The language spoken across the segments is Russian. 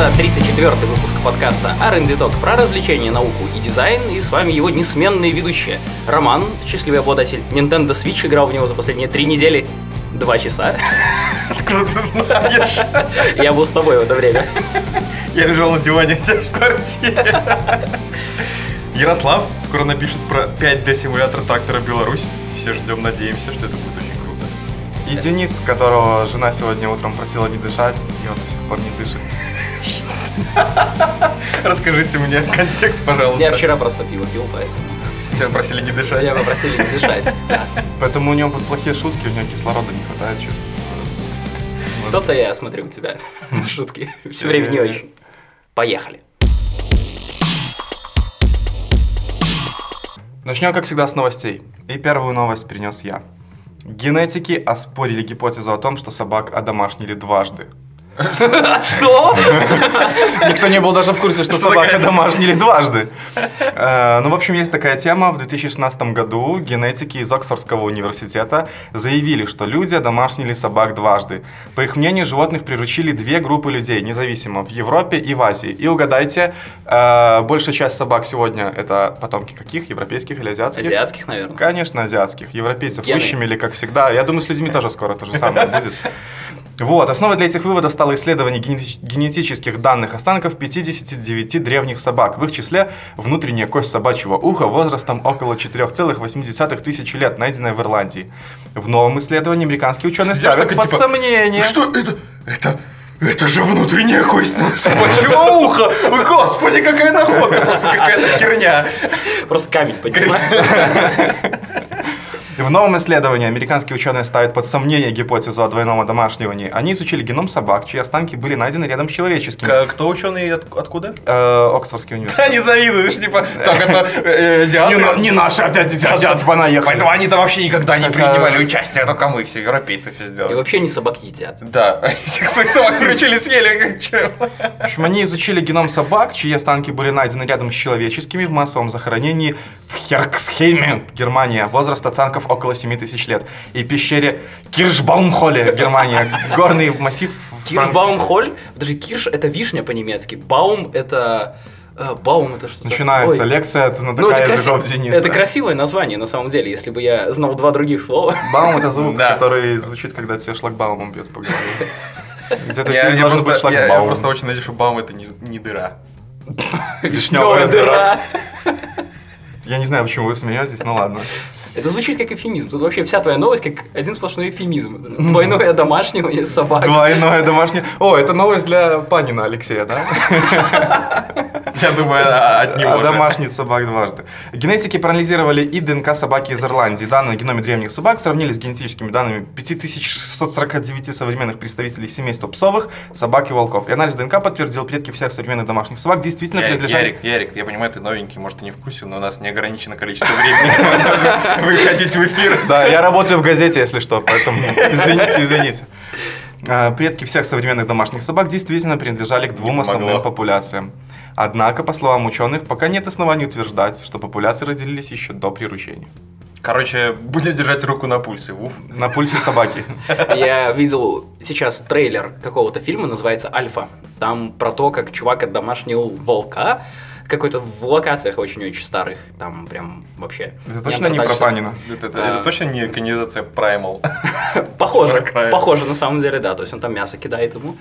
Это 34-й выпуск подкаста R&D Talk про развлечения, науку и дизайн, и с вами его несменные ведущие. Роман, счастливый обладатель Nintendo Switch, играл в него за последние три недели два часа. Откуда ты знаешь? Я был с тобой в это время. Я лежал на диване все в квартире. Ярослав скоро напишет про 5D симулятор трактора Беларусь. Все ждем, надеемся, что это будет очень круто. И Денис, которого жена сегодня утром просила не дышать, и он до сих пор не дышит. Расскажите мне контекст, пожалуйста. Я вчера просто пиво пил, поэтому Тебя просили не дышать. меня попросили не дышать. Да. Поэтому у него будут плохие шутки, у него кислорода не хватает сейчас. То-то я смотрю у тебя шутки. Все время не очень. Поехали. Начнем, как всегда, с новостей. И первую новость принес я. Генетики оспорили гипотезу о том, что собак одомашнили дважды. Что? Никто не был даже в курсе, что Что собак такая- одомашнили дважды. Э, Ну, в общем, есть такая тема. В 2016 году генетики из Оксфордского университета заявили, что люди одомашнили собак дважды. По их мнению, животных приручили две группы людей, независимо, в Европе и в Азии. И угадайте, э, большая часть собак сегодня это потомки каких? Европейских или азиатских? Азиатских, наверное. Конечно, азиатских. Европейцев выщемили, как всегда. Я думаю, с людьми тоже скоро то же самое будет. Вот, основой для этих выводов стало исследование генети- генетических данных останков 59 древних собак, в их числе внутренняя кость собачьего уха возрастом около 4,8 тысяч лет, найденная в Ирландии. В новом исследовании американские ученые Сидишь ставят такой, под типа, сомнение... Что это? Это... Это же внутренняя кость собачьего уха! Ой, Господи, какая находка! Просто какая-то херня. Просто камень В новом исследовании американские ученые ставят под сомнение гипотезу о двойном одомашнивании. Они изучили геном собак, чьи останки были найдены рядом с человеческими. Кто ученый откуда? Э, Оксфордский университет. Да не завидуешь, типа, так это э, азиаты. наши опять азиаты понаехали. Поэтому они-то вообще никогда не Хотя- принимали участие, только мы все, европейцы все И сделали. вообще не собак едят. Да, всех своих собак приручили, съели, как чем. В общем, они изучили геном собак, чьи останки были найдены рядом с человеческими в массовом захоронении в Херксхейме, Германия. Возраст останков около 7 тысяч лет. И пещере Киршбаумхоле, Германия. Горный массив. Киршбаумхоль. Даже кирш это вишня по-немецки. Баум это... э, Баум это что Начинается Ой. лекция от Ну, знатока это, краси- Дениса. это красивое название, на самом деле, если бы я знал два других слова. Баум это звук, Да. который звучит, когда тебя шлагбаумом бьет по голове. Где-то Я, я просто, я- я шлагбаум. просто очень надеюсь, что Баум это не, не дыра. Вишневая дыра. Я не знаю, почему вы смеетесь, ну ладно. Это звучит как эфемизм. Тут вообще вся твоя новость как один сплошной эфемизм. Двойное домашнее собак. Двойное домашнее. О, это новость для Панина Алексея, да? Я думаю, а- от него А домашних собак дважды. Генетики проанализировали и ДНК собаки из Ирландии. Данные о геноме древних собак сравнили с генетическими данными 5649 современных представителей семейства псовых, собак и волков. И анализ ДНК подтвердил предки всех современных домашних собак действительно Ярик, принадлежали... Ярик, Ярик, я понимаю, ты новенький, может, ты не в курсе, но у нас неограниченное количество времени выходить в эфир. Да, я работаю в газете, если что, поэтому извините, извините. А, Предки всех современных домашних собак действительно принадлежали к двум основным популяциям. Однако, по словам ученых, пока нет оснований утверждать, что популяции разделились еще до приручения. Короче, будем держать руку на пульсе. Уф. На пульсе собаки. Я видел сейчас трейлер какого-то фильма, называется «Альфа». Там про то, как чувак отдомашнил волка, какой-то в локациях очень-очень старых. Там прям вообще... Это точно не про. Панина. Это, это- это точно не экранизация Primal. Похоже, похоже на самом деле, да. То есть он там мясо кидает ему.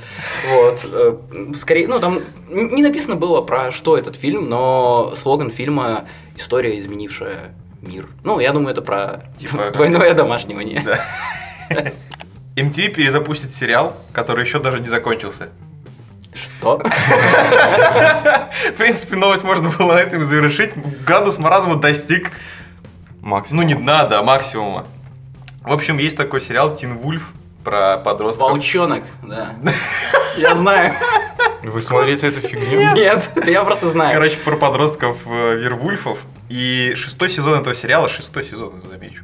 Вот. э, Скорее, ну там не написано было про что этот фильм, но слоган фильма «История, изменившая мир». Ну, я думаю, это про Типа- двойное домашнивание. Да. MTV перезапустит сериал, который еще даже не закончился. Что? В принципе, новость можно было на этом завершить. Градус маразма достиг, Максимум. ну не дна, да, максимума. В общем, есть такой сериал Тин Вульф про подростков. Волчонок, да. Я знаю. Вы смотрите эту фигню? Нет, я просто знаю. Короче, про подростков э, Вервульфов. И шестой сезон этого сериала, шестой сезон, замечу,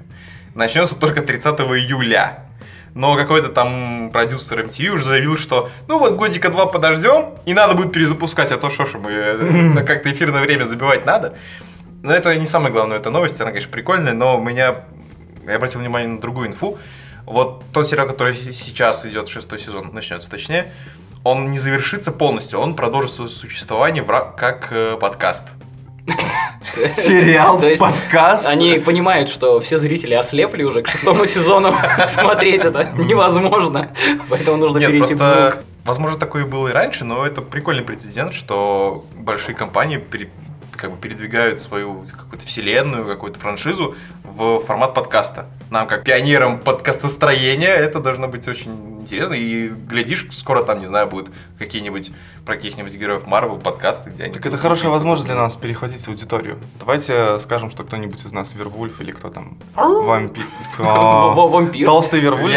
начнется только 30 июля. Но какой-то там продюсер MTV уже заявил, что ну вот годика два подождем, и надо будет перезапускать, а то что ж мы э, как-то эфирное время забивать надо. Но это не самое главное, это новость, она, конечно, прикольная, но меня, я обратил внимание на другую инфу. Вот тот сериал, который сейчас идет, шестой сезон, начнется точнее, он не завершится полностью, он продолжит свое существование в как э, подкаст. Сериал, То есть подкаст. Они понимают, что все зрители ослепли уже к шестому сезону. Смотреть это невозможно. Поэтому нужно Нет, перейти в просто, звук. возможно, такое было и раньше, но это прикольный прецедент, что большие компании пере- как бы передвигают свою какую-то вселенную, какую-то франшизу в формат подкаста. Нам, как пионерам подкастостроения, это должно быть очень интересно. И глядишь, скоро там, не знаю, будут какие-нибудь про каких-нибудь героев Марвел подкасты, где они... Так это хорошая возможность для нас перехватить аудиторию. Давайте скажем, что кто-нибудь из нас Вервульф или кто там вампир. Во- Вампир. Толстый Вервульф.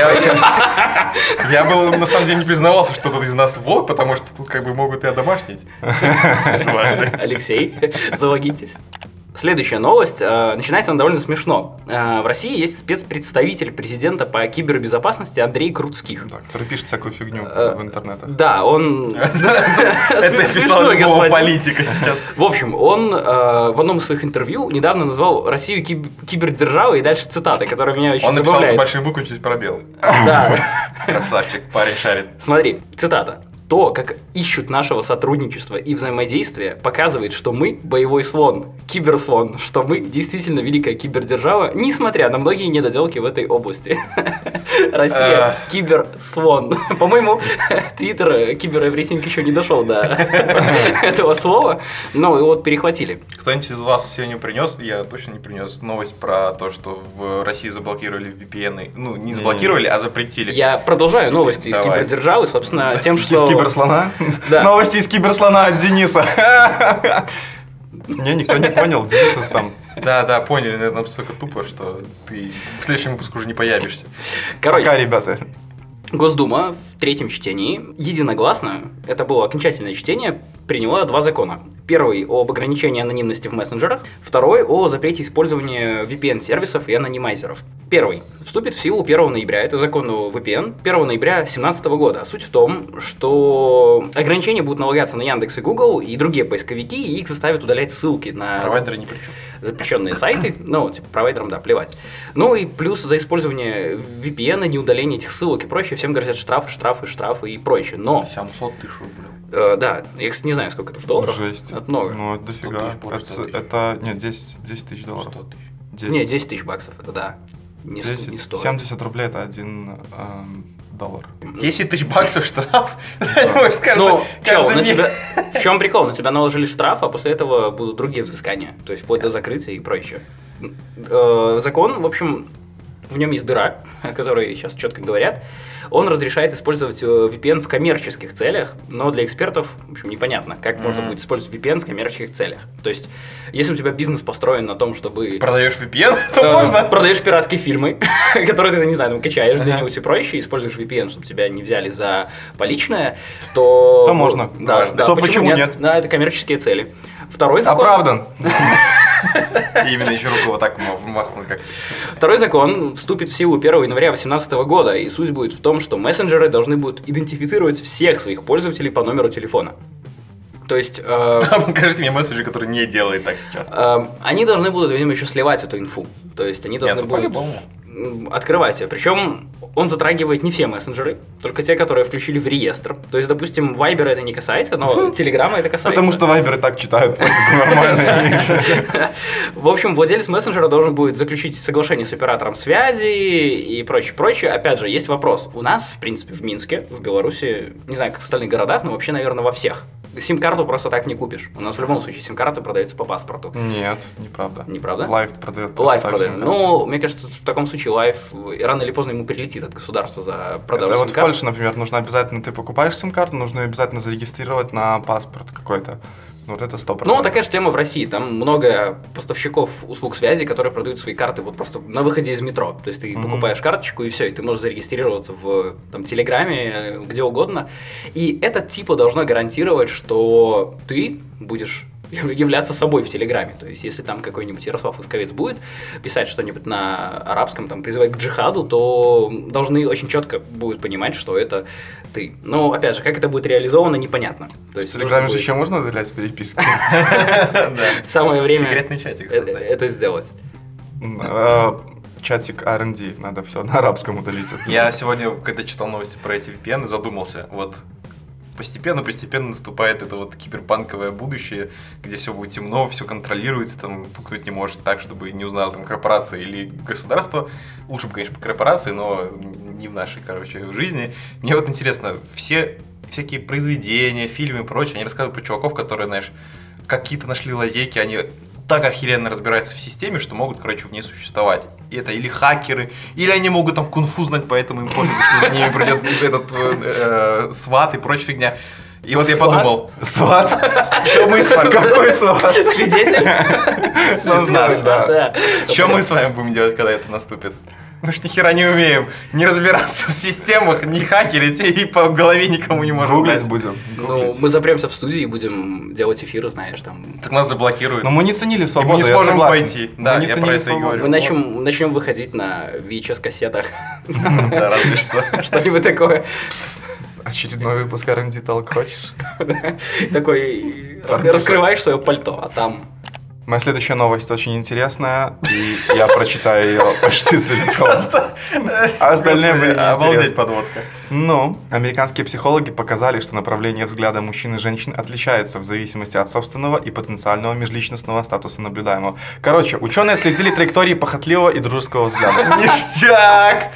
Я, был, на самом деле, не признавался, что кто-то из нас волк, потому что тут как бы могут и одомашнить. Алексей, залогитесь. Следующая новость. э, Начинается она довольно смешно. Э, В России есть спецпредставитель президента по кибербезопасности Андрей Круцких. Да, который пишет всякую фигню Э, в интернетах. Да, он... Это писал любого политика сейчас. В общем, он в одном из своих интервью недавно назвал Россию киб- кибердержавой, и дальше цитаты, которые меня очень Он написал большими буквами чуть пробел. Да. Красавчик, парень шарит. Смотри, цитата. То, как ищут нашего сотрудничества и взаимодействия, показывает, что мы боевой слон, киберслон, что мы действительно великая кибердержава, несмотря на многие недоделки в этой области. Россия Э. киберслон. По-моему, твиттер э, киберэврисинг еще не дошел до этого слова, но его вот перехватили. Кто-нибудь из вас сегодня принес, я точно не принес, новость про то, что в России заблокировали VPN. Ну, не заблокировали, а запретили. Я продолжаю новости из кибердержавы, собственно, тем, Из что... киберслона? Да. Новости из киберслона от Дениса. Не, никто не понял. Денис там. Да, да, поняли, но это настолько тупо, что ты в следующем выпуске уже не появишься. Короче, Пока, ребята. Госдума в третьем чтении единогласно, это было окончательное чтение, приняла два закона. Первый об ограничении анонимности в мессенджерах, второй о запрете использования VPN-сервисов и анонимайзеров. Первый вступит в силу 1 ноября, это закон о VPN, 1 ноября 2017 года. Суть в том, что ограничения будут налагаться на Яндекс и Google и другие поисковики, и их заставят удалять ссылки на Провайдеры ни при чем. Запрещенные сайты, ну, типа, провайдерам, да, плевать. Ну и плюс за использование VPN, не удаление этих ссылок и прочее, всем грозят штрафы, штрафы, штрафы и прочее. Но, 700 тысяч рублей. э, да, я, кстати, не знаю, сколько это в долларах. Жесть. Это много. Ну, это дофига. тысяч Это, 100 тысяч. это- нет, 10, 10 тысяч долларов. 100 тысяч. 10. Не, 10 тысяч баксов, это да. Не, с- 10, не стоит. 70 рублей это один эм, доллар. 10 тысяч баксов штраф? Ну, чё, каждый на тебя... В чем прикол? На тебя наложили штраф, а после этого будут другие взыскания. То есть вплоть до закрытия и прочее. Э, Закон, в общем, в нем есть дыра, о которой сейчас четко говорят. Он разрешает использовать э, VPN в коммерческих целях, но для экспертов, в общем, непонятно, как можно Мгм. будет использовать VPN в коммерческих целях. То есть, если у тебя бизнес построен на том, чтобы... Продаешь VPN, то Э, можно. Продаешь пиратские фильмы, которые ты, не знаю, там качаешь где-нибудь и прочее, используешь VPN, чтобы тебя не взяли за поличное, то... То можно. Да, То почему нет? Да, это коммерческие цели. Второй закон... Оправдан. И именно еще руку вот так ма- махнул, как Второй закон вступит в силу 1 января 2018 года, и суть будет в том, что мессенджеры должны будут идентифицировать всех своих пользователей по номеру телефона. То есть... э, Покажите мне месседжи, который не делает так сейчас. Эм, Они должны будут, видимо, еще сливать эту инфу. То есть они должны Нет, ну, будут по-любому. Открывать ее. Причем он затрагивает не все мессенджеры, только те, которые включили в реестр. То есть, допустим, Viber это не касается, но Telegram это касается. Потому что вайберы так читают. Нормально. В общем, владелец мессенджера должен будет заключить соглашение с оператором связи и прочее, прочее. Опять же, есть вопрос. У нас, в принципе, в Минске, в Беларуси, не знаю, как в остальных городах, но вообще, наверное, во всех. Сим-карту просто так не купишь. У нас в любом случае сим-карты продаются по паспорту. Нет, неправда. Неправда? Лайф продает. Лайф продает. Ну, мне кажется, в таком случае лайф рано или поздно ему прилетит от государства за продажу Это вот в. Польше, например, нужно обязательно, ты покупаешь сим-карту, нужно обязательно зарегистрировать на паспорт какой-то. Вот это 100%. Ну, такая же тема в России. Там много поставщиков услуг связи, которые продают свои карты вот просто на выходе из метро. То есть ты Мгм. покупаешь карточку и все, и ты можешь зарегистрироваться в там, Телеграме, э, где угодно. И это типа должно гарантировать, что ты будешь являться собой в Телеграме. То есть, если там какой-нибудь Ярослав Исковец будет писать что-нибудь на арабском, там, призывать к джихаду, то должны очень четко будут понимать, что это ты. Но, опять же, как это будет реализовано, непонятно. То В есть, Телеграме нужно же будет еще можно удалять переписки. Самое время Секретный чатик это сделать. Э, Чатик R&D, надо все на арабском удалить. Я сегодня, когда читал новости про эти VPN, задумался, вот постепенно-постепенно наступает это вот киберпанковое будущее, где все будет темно, все контролируется, там пукнуть не может так, чтобы не узнала там корпорация или государство. Лучше бы, конечно, по корпорации, но не в нашей, короче, жизни. Мне вот интересно, все всякие произведения, фильмы и прочее, они рассказывают про чуваков, которые, знаешь, какие-то нашли лазейки, они так охеренно разбираются в системе, что могут, короче, в ней существовать. И это или хакеры, или они могут там кунг-фу знать, поэтому им пофигу, что за ними придет этот э, сват и прочая фигня. И вот я подумал, Сват? что мы с вами, Какой сват? Свидетель? Да. да. Что мы с вами будем делать, когда это наступит? Мы ж ни хера не умеем не разбираться в системах, не хакерить и по голове никому не можем Гуглить дать. будем. Ну, гуглить. мы запремся в студии и будем делать эфиры, знаешь, там. Так нас заблокируют. Но мы не ценили И свободу, мы не сможем согласен. пойти. Мы Да, не я ценили про это и свободу. говорю. Мы начнем, начнем выходить на VHS-кассетах. Да, разве что. Что-нибудь такое. Очередной выпуск R&D Talk хочешь? Такой рас- раскрываешь свое пальто, а там Моя следующая новость очень интересная, и я прочитаю ее почти целиком. А остальные были Обалдеть подводка. Ну, американские психологи показали, что направление взгляда мужчин и женщин отличается в зависимости от собственного и потенциального межличностного статуса наблюдаемого. Короче, ученые следили траектории похотливого и дружеского взгляда. Ништяк!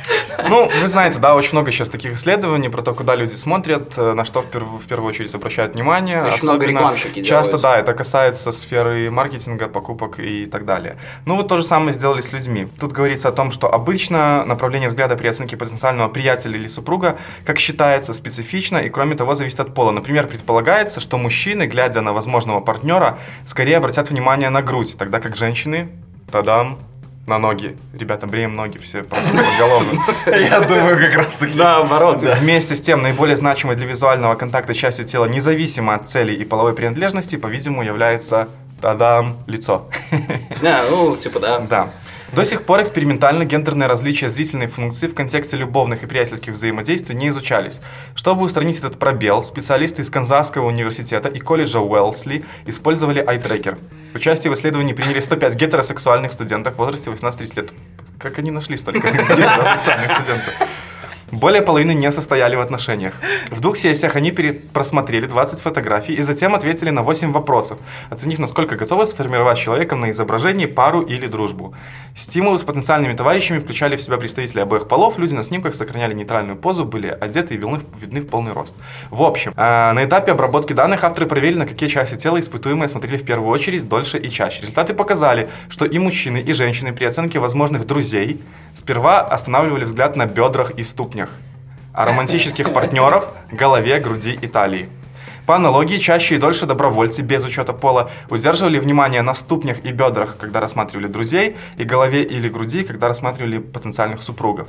Ну, вы знаете, да, очень много сейчас таких исследований про то, куда люди смотрят, э, на что в, перв- в первую очередь обращают внимание. Очень много рекламщики Часто, да, это касается сферы маркетинга, покупок и так далее. Ну, вот то же самое сделали с людьми. Тут говорится о том, что обычно направление взгляда при оценке потенциального приятеля или супруга, как считается, специфично и, кроме того, зависит от пола. Например, предполагается, что мужчины, глядя на возможного партнера, скорее обратят внимание на грудь, тогда как женщины, тадам, на ноги. Ребята, бреем ноги все просто поголовно. Я думаю, как раз таки. наоборот. Вместе с тем, наиболее значимой для визуального контакта частью тела, независимо от целей и половой принадлежности, по-видимому, является тадам, лицо. Да, ну, типа, да. Да. До сих пор экспериментально гендерные различия зрительной функции в контексте любовных и приятельских взаимодействий не изучались. Чтобы устранить этот пробел, специалисты из Канзасского университета и колледжа Уэлсли использовали eye-tracker. Участие в исследовании приняли 105 гетеросексуальных студентов в возрасте 18-30 лет. Как они нашли столько гетеросексуальных студентов? Более половины не состояли в отношениях. В двух сессиях они просмотрели 20 фотографий и затем ответили на 8 вопросов, оценив, насколько готовы сформировать человеком на изображении пару или дружбу. Стимулы с потенциальными товарищами включали в себя представителей обоих полов, люди на снимках сохраняли нейтральную позу, были одеты и видны, видны в полный рост. В общем, э, на этапе обработки данных авторы проверили, на какие части тела испытуемые смотрели в первую очередь, дольше и чаще. Результаты показали, что и мужчины, и женщины при оценке возможных друзей сперва останавливали взгляд на бедрах и ступнях, а романтических партнеров – голове, груди и талии. По аналогии, чаще и дольше добровольцы, без учета пола, удерживали внимание на ступнях и бедрах, когда рассматривали друзей, и голове или груди, когда рассматривали потенциальных супругов.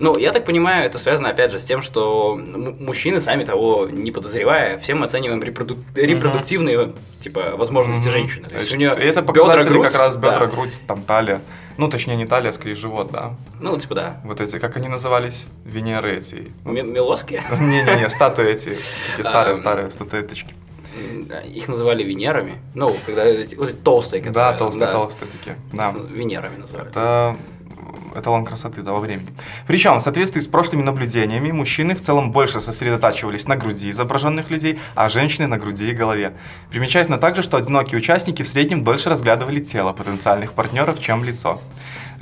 Ну, я так понимаю, это связано, опять же, с тем, что мужчины, сами того не подозревая, все мы оцениваем репроду- репродуктивные, типа, возможности Мгм. женщины. То есть у нее это бедра, грудь, как раз бедра, да. грудь, там талия. Ну, точнее, не талия, а скорее живот, да. Ну, типа, да. Вот эти, как они назывались? Венеры эти. М- Мелоски. Не-не-не, статуи эти, такие А, старые-старые статуэточки. М, да, Их называли Венерами. Ну, когда эти, вот эти толстые. Да, толстые-толстые такие, да. их Венерами называли. Это эталон красоты того времени. Причем, в соответствии с прошлыми наблюдениями, мужчины в целом больше сосредотачивались на груди изображенных людей, а женщины на груди и голове. Примечательно также, что одинокие участники в среднем дольше разглядывали тело потенциальных партнеров, чем лицо.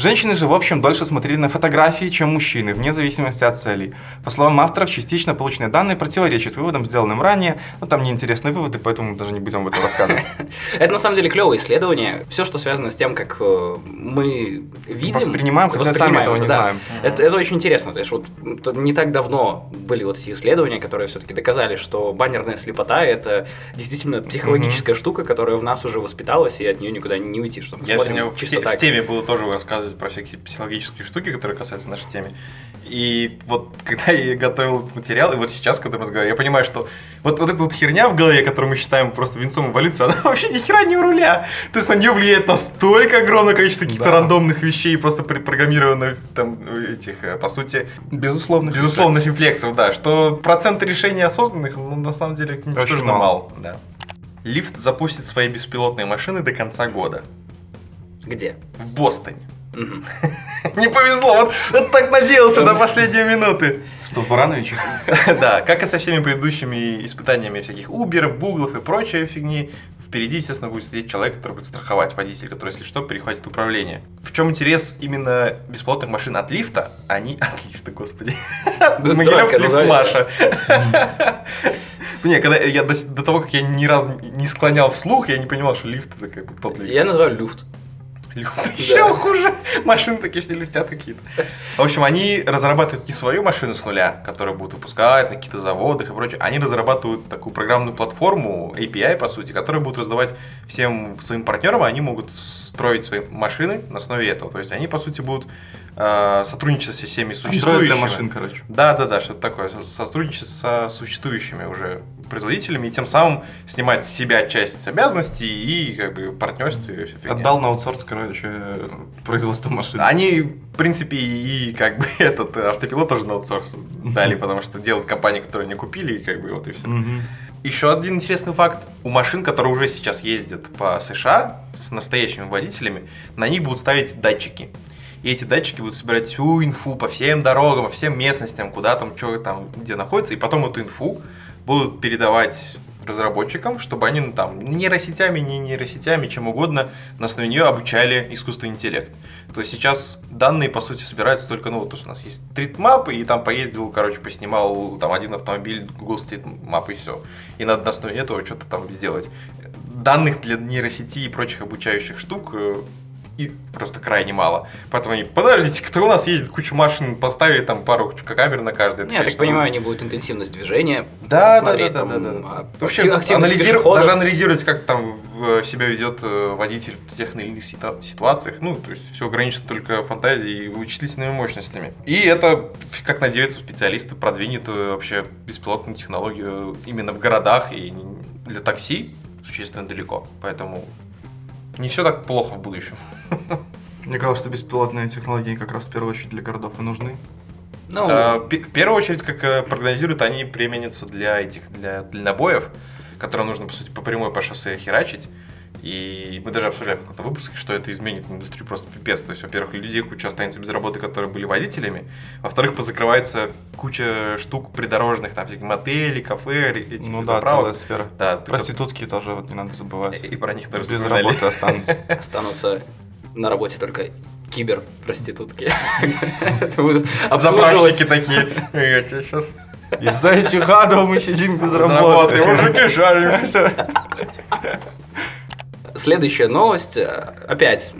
Женщины же, в общем, дольше смотрели на фотографии, чем мужчины, вне зависимости от целей. По словам авторов, частично полученные данные противоречат выводам, сделанным ранее, но там неинтересные выводы, поэтому даже не будем об этом рассказывать. Это на самом деле клевое исследование. Все, что связано с тем, как э, мы видим, Воспринимаем, хотя сами этого не знаем. Это, очень интересно. То есть вот не так давно были вот эти исследования, которые все-таки доказали, что баннерная слепота это действительно психологическая штука, которая в нас уже воспиталась, и от нее никуда не уйти. Что мы Я сегодня в, теме буду тоже рассказывать про всякие психологические штуки, которые касаются нашей темы. И вот когда я готовил этот материал, и вот сейчас, когда мы разговариваем, я понимаю, что вот, вот эта вот херня в голове, которую мы считаем просто венцом эволюции, она вообще ни хера не у руля. То есть на нее влияет настолько огромное количество каких-то Да. рандомных вещей, просто предпрограммированных там этих, э, по сути, Безусловно. безусловных рефлексов, да, что процент решений осознанных, ну, на самом деле, ничтожно мало. мал. Да. Лифт запустит свои беспилотные машины до конца года. Где? В Бостоне. Не повезло, вот, вот так надеялся до последней минуты. Что, в Барановиче? Да, как и со всеми предыдущими испытаниями всяких Уберов, Гуглов и прочей фигни, впереди, естественно, будет сидеть человек, который будет страховать водитель, который, если что, перехватит управление. В чем интерес именно беспилотных машин от лифта? Они от лифта, господи. Ну, Могилев лифт. Маша. Не, когда я до, до того, как я ни разу не склонял вслух, я не понимал, что лифт это как бы тот лифт. Я называю люфт. Еще хуже. Машины такие все люфтят какие-то. В общем, они разрабатывают не свою машину с нуля, которую будут выпускать на каких-то заводах и прочее. Они разрабатывают такую программную платформу, API, по сути, которая будут раздавать всем своим партнерам, и они могут строить свои машины на основе этого. То есть они, по сути, будут э, сотрудничать со всеми Android существующими. для машин, короче. Да, да, да, что-то такое. Со- Сотрудничать со существующими уже производителями и тем самым снимать с себя часть обязанностей и как бы партнерство и фигня. Отдал на аутсорс, короче, производство машин. Они, в принципе, и как бы этот автопилот тоже на аутсорс дали, потому что делают компании, которые не купили, и как бы вот и все. Еще один интересный факт. У машин, которые уже сейчас ездят по США с настоящими водителями, на них будут ставить датчики. И эти датчики будут собирать всю инфу по всем дорогам, по всем местностям, куда там, что там, где находится. И потом эту инфу будут передавать разработчикам, чтобы они ну, там нейросетями, не нейросетями, чем угодно, на основе нее обучали искусственный интеллект. То есть сейчас данные, по сути, собираются только, ну, вот то, что у нас есть стрит-мап, и там поездил, короче, поснимал там один автомобиль, Google Street Map и все. И надо на основе этого что-то там сделать. Данных для нейросети и прочих обучающих штук э, и просто крайне мало. Поэтому они, подождите, кто у нас ездит, кучу машин, поставили там пару камер на каждой. Это, Я так конечно, понимаю, они будут интенсивность движения да, да, да, да, да, да. Вообще, пешеходов. даже анализировать, как там в- себя ведет э, водитель в тех или иных ситуациях. Ну, то есть все ограничено только фантазией и вычислительными мощностями. И это, как надеются специалисты, продвинет э, вообще беспилотную технологию именно в городах и для такси существенно далеко. Поэтому не все так плохо в будущем. Мне казалось, что беспилотные технологии как раз в первую очередь для городов и нужны. Ну, Э, В в первую очередь, как э, прогнозируют, они применятся для этих для дальнобоев, которые нужно, по сути, по прямой по шоссе херачить. И мы даже обсуждали в каком-то выпуске, что это изменит индустрию просто пипец. То есть, во-первых, людей куча останется без работы, которые были водителями. Во-вторых, позакрывается куча штук придорожных, там всякие мотели, кафе, эти Ну да, заправок. целая сфера. Да, Проститутки тоже вот не надо забывать. И про них тоже Без вспоминали. работы останутся. останутся на работе только киберпроститутки. Заправщики такие. Я тебе сейчас Из-за этих адов мы сидим без работы. работы. Мужики жарим. Следующая новость, опять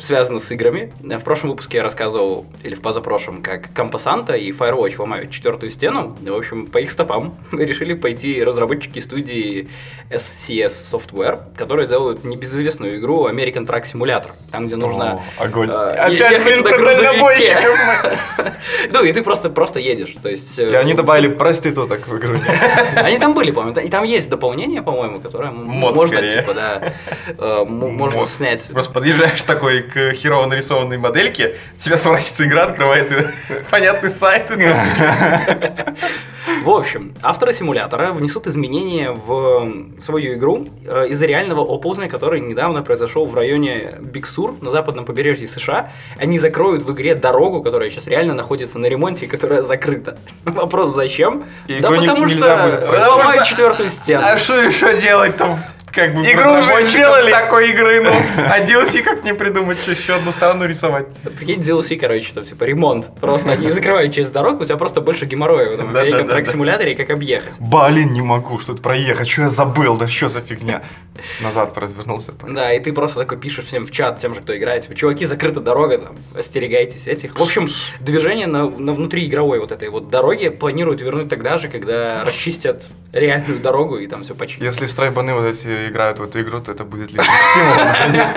м, связана с играми. Э, В прошлом выпуске я рассказывал, или в позапрошлом, как Компасанта и Firewatch ломают четвертую стену. В общем, по их стопам решили пойти разработчики студии SCS Software, которые делают небезызвестную игру American Truck Simulator, там, где нужно... О, Огонь. э, Опять, блин, про дальнобойщиков. Ну, и ты просто, просто едешь. То есть, э, И они добавили проституток в игру. Они там были, по-моему. И там есть дополнение, по-моему, которое можно, типа, да, э, можно снять. Просто подъезжаешь такой к херово нарисованной модельке, тебя сворачивается игра, открывается понятный сайт. В общем, авторы симулятора внесут изменения в свою игру э, из-за реального оползня, который недавно произошел в районе Биксур на западном побережье США. Они закроют в игре дорогу, которая сейчас реально находится на ремонте и которая закрыта. Вопрос зачем? И да потому нельзя что ломают четвертую стену. А что еще делать-то? Как бы Игру уже сделали. такой игры, ну, а DLC как не придумать, еще одну сторону рисовать? Прикинь, DLC, короче, там типа ремонт. Просто они закрывают через дорогу, у тебя просто больше геморроя в этом. American Truck симуляторе, как объехать. Блин, не могу, что-то проехать, что я забыл, да что за фигня. Назад развернулся. Да, и ты просто такой пишешь всем в чат, тем же, кто играет, типа, чуваки, закрыта дорога, там, остерегайтесь этих. В общем, движение на, на внутриигровой вот этой вот дороге планируют вернуть тогда же, когда расчистят реальную дорогу и там все починят. Если страйбаны вот эти играют в эту игру, то это будет лишним стимулом для них.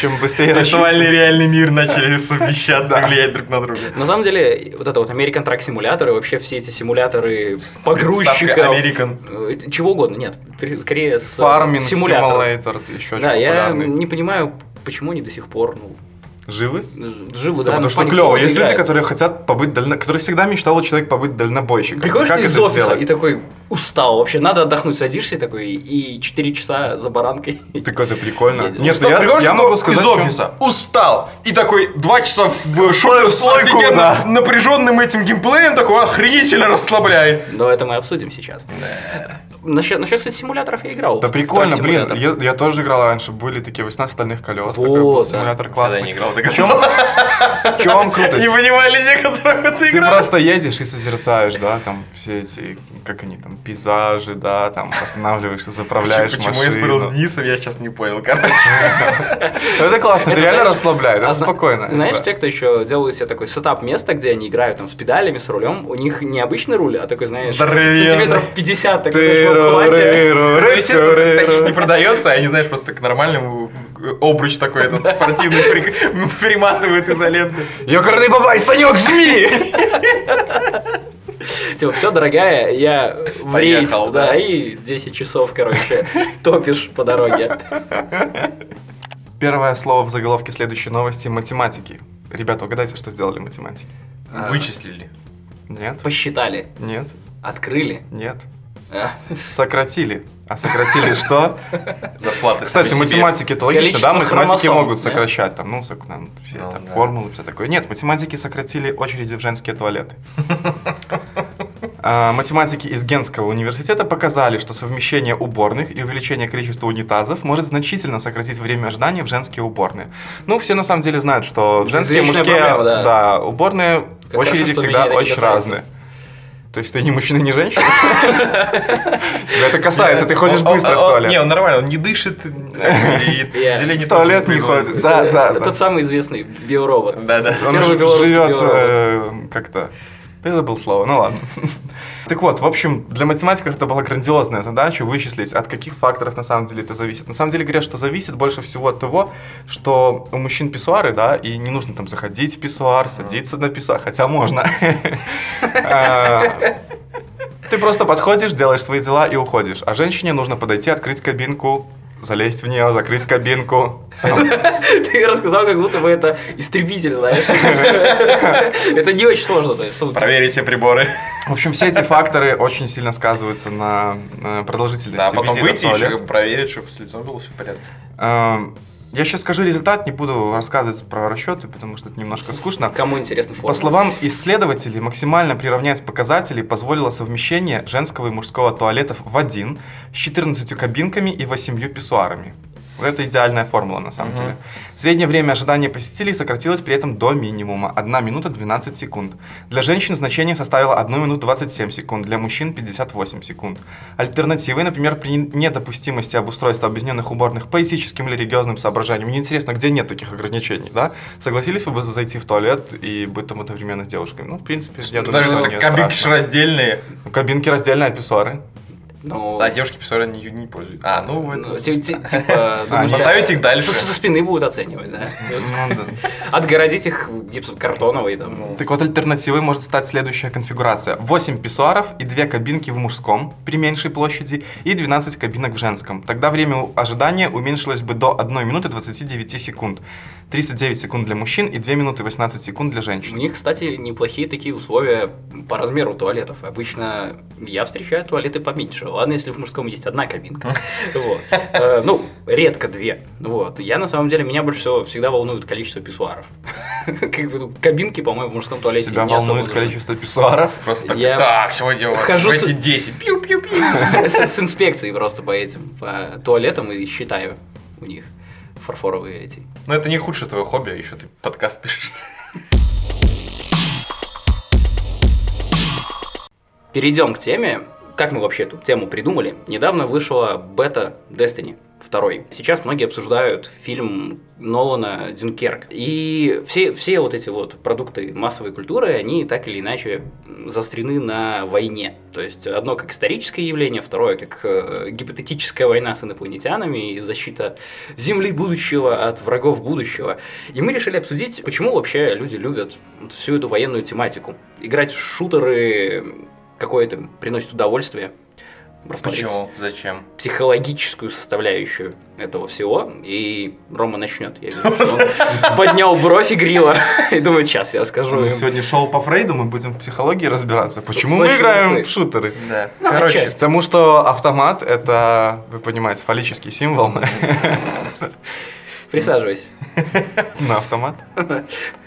Чем быстрее Виртуальный расчистят. реальный мир начали совмещаться, влиять друг на друга. На самом деле, вот это вот American Truck симулятор и вообще все эти симуляторы погрузчиков, American. э, чего угодно, нет, скорее с э, симулятором. симулятор, еще Да, я не понимаю, почему они до сих пор, ну, Живы? Живы, Да, да? потому ну, что Паник клево. Есть люди, играет. которые хотят побыть дально... которые всегда мечтал человек побыть дальнобойщиком. Приходишь Как ты из офиса сделать? и такой устал вообще, надо отдохнуть, садишься такой и 4 часа за баранкой. Так это прикольно. Едешь. Нет, ну Устал, я, приходишь я такой могу сказать, из офиса, устал, и такой два часа в шутер с Слойку, офигенно да. напряженным этим геймплеем, такой охренительно расслабляет. Но это мы обсудим сейчас. Насчет, насчет кстати, симуляторов я играл. Да прикольно, блин. Я, я тоже играл раньше. Были такие 18 стальных колес. такой Вот, был да. симулятор Когда классный. не играл, так В чем, в чем крутость? не понимали те, которые в это Ты просто едешь и созерцаешь, да, там все эти, как они там, пейзажи, да, там останавливаешься, заправляешь Почему я машину. спорил с Денисом, я сейчас не понял, короче. Это классно, это реально расслабляет, это А спокойно. Знаешь, те, кто еще делают себе такой сетап места, где они играют там с педалями, с рулем, у них не обычный руль, а такой, знаешь, сантиметров 50 такой Ну, естественно, таких не продается, они, знаешь, просто к нормальному обруч такой этот спортивный при- приматывают изолентой. Ёкарный бабай, Санек, жми! Типа, все, дорогая, я в рейд, да. и 10 часов, короче, топишь по дороге. Первое слово в заголовке следующей новости – математики. Ребята, угадайте, что сделали математики? А, Вычислили. Нет, Посчитали, нет, открыли. нет. Сократили. А сократили что? Зарплаты Кстати, математики это логично, да? Математики могут сокращать там, ну, все Ну, там, формулы, все такое. Нет, математики сократили очереди в женские туалеты. А, Математики из Генского университета показали, что совмещение уборных и увеличение количества унитазов может значительно сократить время ожидания в женские уборные. Ну, все на самом деле знают, что женские и мужские проблема, да. да, уборные Как очереди хорошо, всегда очень касается. разные. То есть ты не мужчина, не женщина? Тебя это касается, ты ходишь Он- он- быстро в он- туалет. Не, он нормально, он не дышит, зелень туалет не ходит. Да, да, Это да. тот самый известный биоробот. Он Первый ж- белорусский живет биоробот. э, как-то. Я забыл слово, ну ладно. Так вот, в общем, для математиков это была грандиозная задача вычислить, от каких факторов на самом деле это зависит. На самом деле говорят, что зависит больше всего от того, что у мужчин писсуары, да, и не нужно там заходить в писсуар, садиться на писсуар, хотя можно. А, Ты просто подходишь, делаешь свои дела и уходишь. А женщине нужно подойти, открыть кабинку, залезть в нее, закрыть кабинку. Ты рассказал, как будто бы это истребитель, знаешь. Это не очень сложно. то есть, Проверить все приборы. В общем, все эти факторы очень сильно сказываются на э, продолжительности Да, а потом выйти еще проверить, чтобы с лицом было все в порядке. Я сейчас скажу результат, не буду рассказывать про расчеты, потому что это немножко скучно. Кому интересна формула? По словам исследователей, максимально приравнять показатели позволило совмещение женского и мужского туалетов в один с 14 кабинками и 8 писсуарами. Вот Это идеальная формула, на самом Мгм. деле. Среднее время ожидания посетителей сократилось при этом до минимума – 1 минута 12 секунд. Для женщин значение составило 1 минуту 27 секунд, для мужчин – 58 секунд. Альтернативой, например, при недопустимости обустройства объединенных уборных по этическим или религиозным соображениям, мне интересно, где нет таких ограничений, да? Согласились вы бы зайти в туалет и быть там одновременно с девушками? Ну, в принципе, я думаю, Даже что это кабинки раздельные, Кабинки раздельные, а писсуары? Ну, а девушки писсуары не, не пользуются. А, ну, ну, это... ти- ти- типа... думаешь, поставить их дальше. Со, со спины будут оценивать, да? Ну. Отгородить их гипсокартоновой там. Ну, Так вот, альтернативой может стать следующая конфигурация. 8 писсуаров и 2 кабинки в мужском при меньшей площади и 12 кабинок в женском. Тогда время ожидания уменьшилось бы до 1 минуты 29 секунд. 39 секунд для мужчин и 2 минуты 18 секунд для У женщин. них, кстати, неплохие такие условия по размеру туалетов. Обычно я встречаю туалеты поменьше. Ладно, если в мужском есть одна кабинка. Вот. Э, Ну, редко две. Вот. Я, на самом деле, меня больше всего всегда волнует количество писсуаров. Как бы, ну, кабинки, по-моему, в мужском туалете Тебя не особо волнует количество писсуаров? Просто так, Я так, сегодня вот хожу эти 10. Пью-пью-пью. С с инспекцией просто по этим, по туалетам и считаю у них фарфоровые эти. Но это не худшее твое хобби, а еще ты подкаст пишешь. Перейдем к теме. Как мы вообще эту тему придумали? Недавно вышла бета Destiny 2. Сейчас многие обсуждают фильм Нолана «Дюнкерк». И все, все вот эти вот продукты массовой культуры, они так или иначе заострены на войне. То есть одно как историческое явление, второе как э, гипотетическая война с инопланетянами и защита Земли будущего от врагов будущего. И мы решили обсудить, почему вообще люди любят всю эту военную тематику. Играть в шутеры какое-то приносит удовольствие. Рассмотреть Почему? Зачем? психологическую составляющую этого всего, и Рома начнет. Я вижу, что он поднял бровь и грила, и думает, сейчас я скажу Ну, им. Сегодня шоу по Фрейду, мы будем в психологии разбираться. Почему мы играем легко. в шутеры? Да. Ну, Короче. Потому что автомат это, вы понимаете, фаллический символ Присаживайся. на автомат.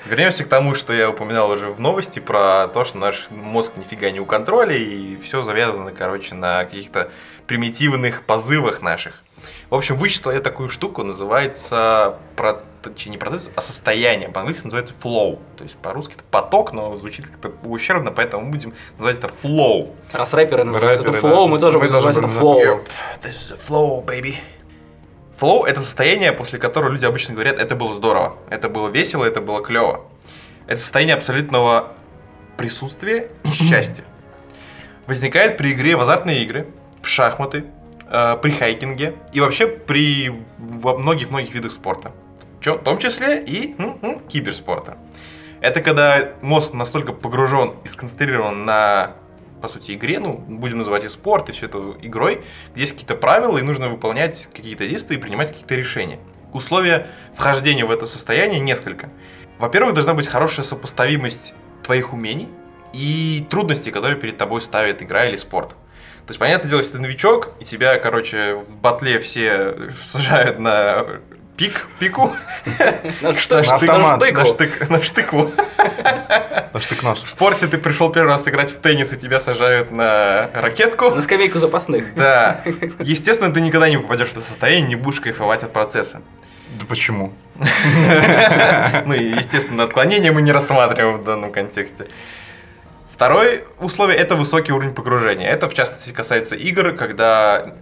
вернемся к тому, что я упоминал уже в новости про то, что наш мозг нифига не у контроля, и все завязано, короче, на каких-то примитивных позывах наших. В общем, вычислил я такую штуку, называется, про- не процесс, а состояние. По-английски называется flow. То есть по-русски это поток, но звучит как-то ущербно, поэтому мы будем называть это flow. Раз рэперы называют это флоу, да. мы тоже Мы будем называть это. Yep, this is a flow, baby. Flow – это состояние, после которого люди обычно говорят, это было здорово, это было весело, это было клево. Это состояние абсолютного присутствия и счастья. Возникает при игре в азартные игры, в шахматы, э, при хайкинге и вообще при во многих-многих видах спорта. В том числе и м, м, киберспорта. Это когда мозг настолько погружен и сконцентрирован на, по сути, игре, ну, будем называть и спорт, и все это игрой, где есть какие-то правила, и нужно выполнять какие-то действия и принимать какие-то решения. Условия вхождения в это состояние несколько. Во-первых, должна быть хорошая сопоставимость твоих умений и трудностей, которые перед тобой ставит игра или спорт. То есть, понятное дело, если ты новичок, и тебя, короче, в батле все сажают на пик, пику, На что? на На штык, на штыку. штык, на штыку. На штык-нож. В спорте ты пришел первый раз играть в теннис, и тебя сажают на ракетку. На скамейку запасных. Да. Естественно, ты никогда не попадешь в это состояние, не будешь кайфовать от процесса. Да почему? Ну и, естественно, отклонения мы не рассматриваем в данном контексте. Второе условие – это высокий уровень погружения. Это, в частности, касается игр, когда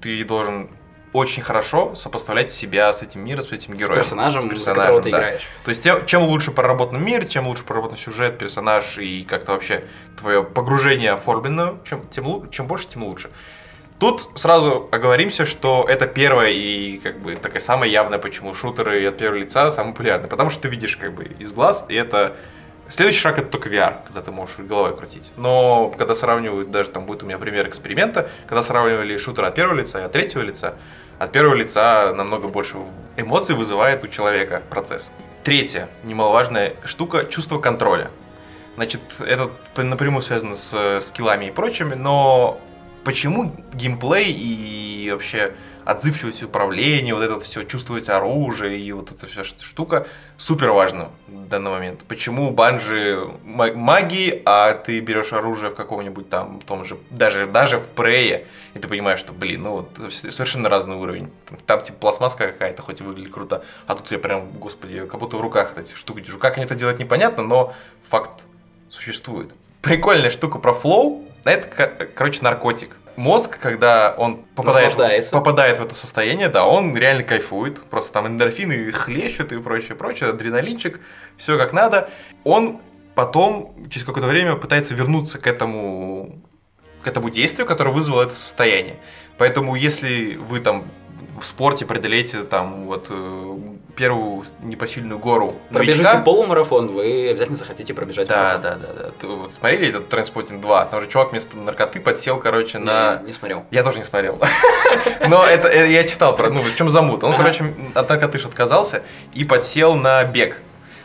ты должен очень хорошо сопоставлять себя с этим миром, с этим С героем. персонажем, С за которого ты да. играешь. То есть, тем- чем лучше проработан мир, чем лучше проработан сюжет, персонаж и как-то вообще твое погружение оформлено, чем, тем, чем больше, тем лучше. Тут сразу оговоримся, что это первое и как бы такая самая явная, почему шутеры от первого лица самые популярные. Потому что ты видишь как бы из глаз, и это... Следующий шаг это только VR, когда ты можешь головой крутить. Но когда сравнивают, даже там будет у меня пример эксперимента, когда сравнивали шутер от первого лица и от третьего лица, от первого лица намного больше эмоций вызывает у человека процесс. Третья немаловажная штука – чувство контроля. Значит, это напрямую связано с э, скиллами и прочими, но почему геймплей и вообще отзывчивость управления, вот это все, чувствовать оружие и вот эта вся штука супер важно в данный момент. Почему банжи ма- магии, а ты берешь оружие в каком-нибудь там, том же, даже, даже в прее, и ты понимаешь, что, блин, ну вот это совершенно разный уровень. Там, там, типа пластмасска какая-то, хоть и выглядит круто, а тут я прям, господи, как будто в руках эти штуки держу. Как они это делают, непонятно, но факт существует. Прикольная штука про флоу, это, ко- короче, наркотик. Мозг, когда он попадает, попадает в это состояние, да, он реально кайфует. Просто там эндорфины хлещут и прочее, прочее, адреналинчик, все как надо. Он потом, через какое-то время, пытается вернуться к этому, к этому действию, которое вызвало это состояние. Поэтому, если вы там в спорте преодолеете там вот э, первую непосильную гору Пробежите новичка, полумарафон, вы обязательно захотите пробежать да, марафон. да, да, да. Ты вот смотрели этот Транспотинг 2? Там же чувак вместо наркоты подсел, короче, на... Не, не смотрел. Я тоже не смотрел. Но это э, я читал про, ну, в чем замут. Он, короче, от наркоты отказался и подсел на бег.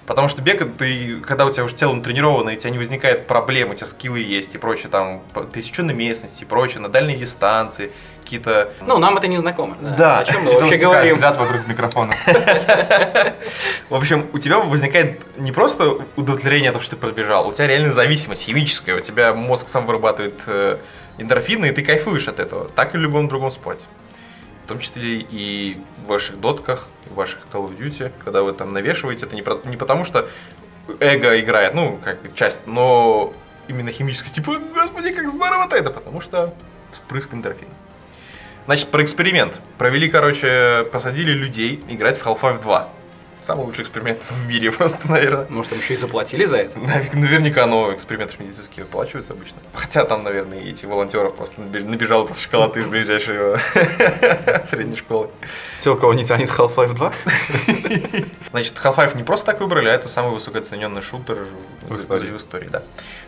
Потому что бег, ты, когда у тебя уже тело натренировано, и у тебя не возникает проблем, у тебя скиллы есть и прочее, там, пересеченной местности и прочее, на дальней дистанции, какие-то... Ну, нам это не знакомо. Да. Да. О чем мы вообще говорим? Сидят вокруг микрофона. В общем, у тебя возникает не просто удовлетворение от того, что ты пробежал, у тебя реально зависимость химическая, у тебя мозг сам вырабатывает э, эндорфины, и ты кайфуешь от этого, так и в любом другом спорте. В том числе и в ваших дотках, в ваших Call of Duty, когда вы там навешиваете, это не, про- не потому, что эго играет, ну, как часть, но именно химически, типа, господи, как здорово-то это, потому что вспрыск эндорфина. Значит, про эксперимент. Провели, короче, посадили людей играть в Half-Life 2. Самый лучший эксперимент в мире просто, наверное. Может, там еще и заплатили за это? Наверняка, но эксперименты медицинские оплачиваются обычно. Хотя там, наверное, и эти волонтеров просто наби- набежал после шоколады из ближайшей средней школы. Те, у кого не тянет Half-Life 2. Значит, Half-Life не просто так выбрали, а это самый высокооцененный шутер В в истории. в истории, да.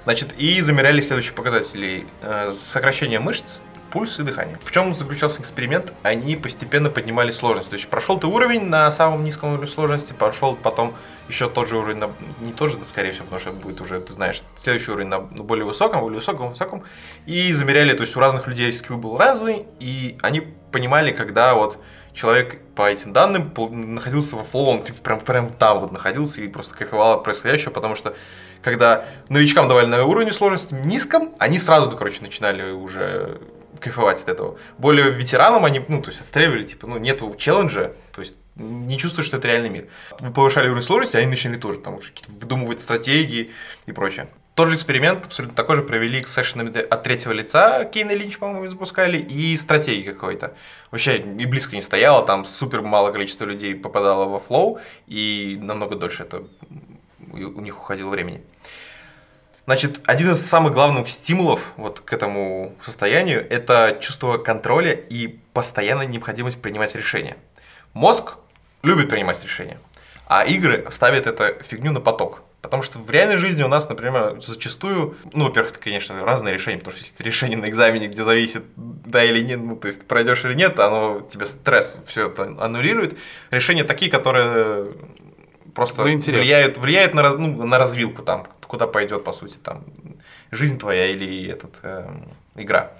Значит, и замеряли следующие показатели. Э, Сокращение мышц пульс и дыхание. В чем заключался эксперимент? Они постепенно поднимали сложность. То есть прошел ты уровень на самом низком уровне сложности, прошел потом еще тот же уровень, на, не тот же, скорее всего, потому что будет уже, ты знаешь, следующий уровень на более высоком, более высоком, высоком. И замеряли, то есть у разных людей скилл был разный, и они понимали, когда вот человек по этим данным находился во флоу, он прям, прям там вот находился и просто кайфовал от происходящего, потому что когда новичкам давали на уровне сложности низком, они сразу, короче, начинали уже кайфовать от этого. Более ветеранам они, ну, то есть отстреливали, типа, ну, нету челленджа, то есть не чувствуешь, что это реальный мир. Вы повышали уровень сложности, они начали тоже там уже выдумывать стратегии и прочее. Тот же эксперимент, абсолютно такой же, провели к сессионам от третьего лица, Кейна Линч, по-моему, запускали, и стратегии какой-то. Вообще и близко не стояло, там супер мало количество людей попадало во флоу, и намного дольше это у них уходило времени. Значит, один из самых главных стимулов вот к этому состоянию – это чувство контроля и постоянная необходимость принимать решения. Мозг любит принимать решения, а игры ставят эту фигню на поток. Потому что в реальной жизни у нас, например, зачастую, ну, во-первых, это, конечно, разные решения, потому что есть решение на экзамене, где зависит, да или нет, ну, то есть пройдешь или нет, оно тебе стресс все это аннулирует. Решения такие, которые просто ну, влияют, влияют на, ну, на развилку там, куда пойдет, по сути, там, жизнь твоя или этот, э, игра.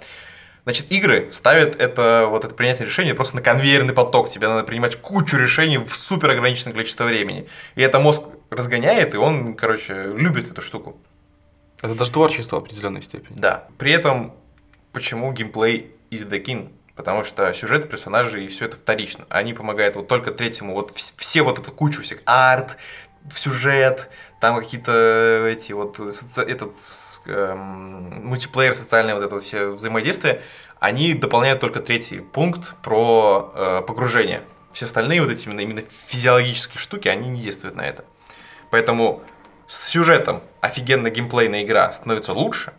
Значит, игры ставят это, вот это принятие решения просто на конвейерный поток. Тебе надо принимать кучу решений в супер ограниченное количество времени. И это мозг разгоняет, и он, короче, любит эту штуку. Это даже творчество в определенной степени. Да. При этом, почему геймплей is the king? Потому что сюжет персонажей и все это вторично. Они помогают вот только третьему, вот все вот эту кучу всех, арт, сюжет, там какие-то эти вот, соци... этот эм, мультиплеер, социальное вот это все взаимодействие, они дополняют только третий пункт про э, погружение. Все остальные вот эти именно, именно физиологические штуки, они не действуют на это. Поэтому с сюжетом офигенно геймплейная игра становится лучше,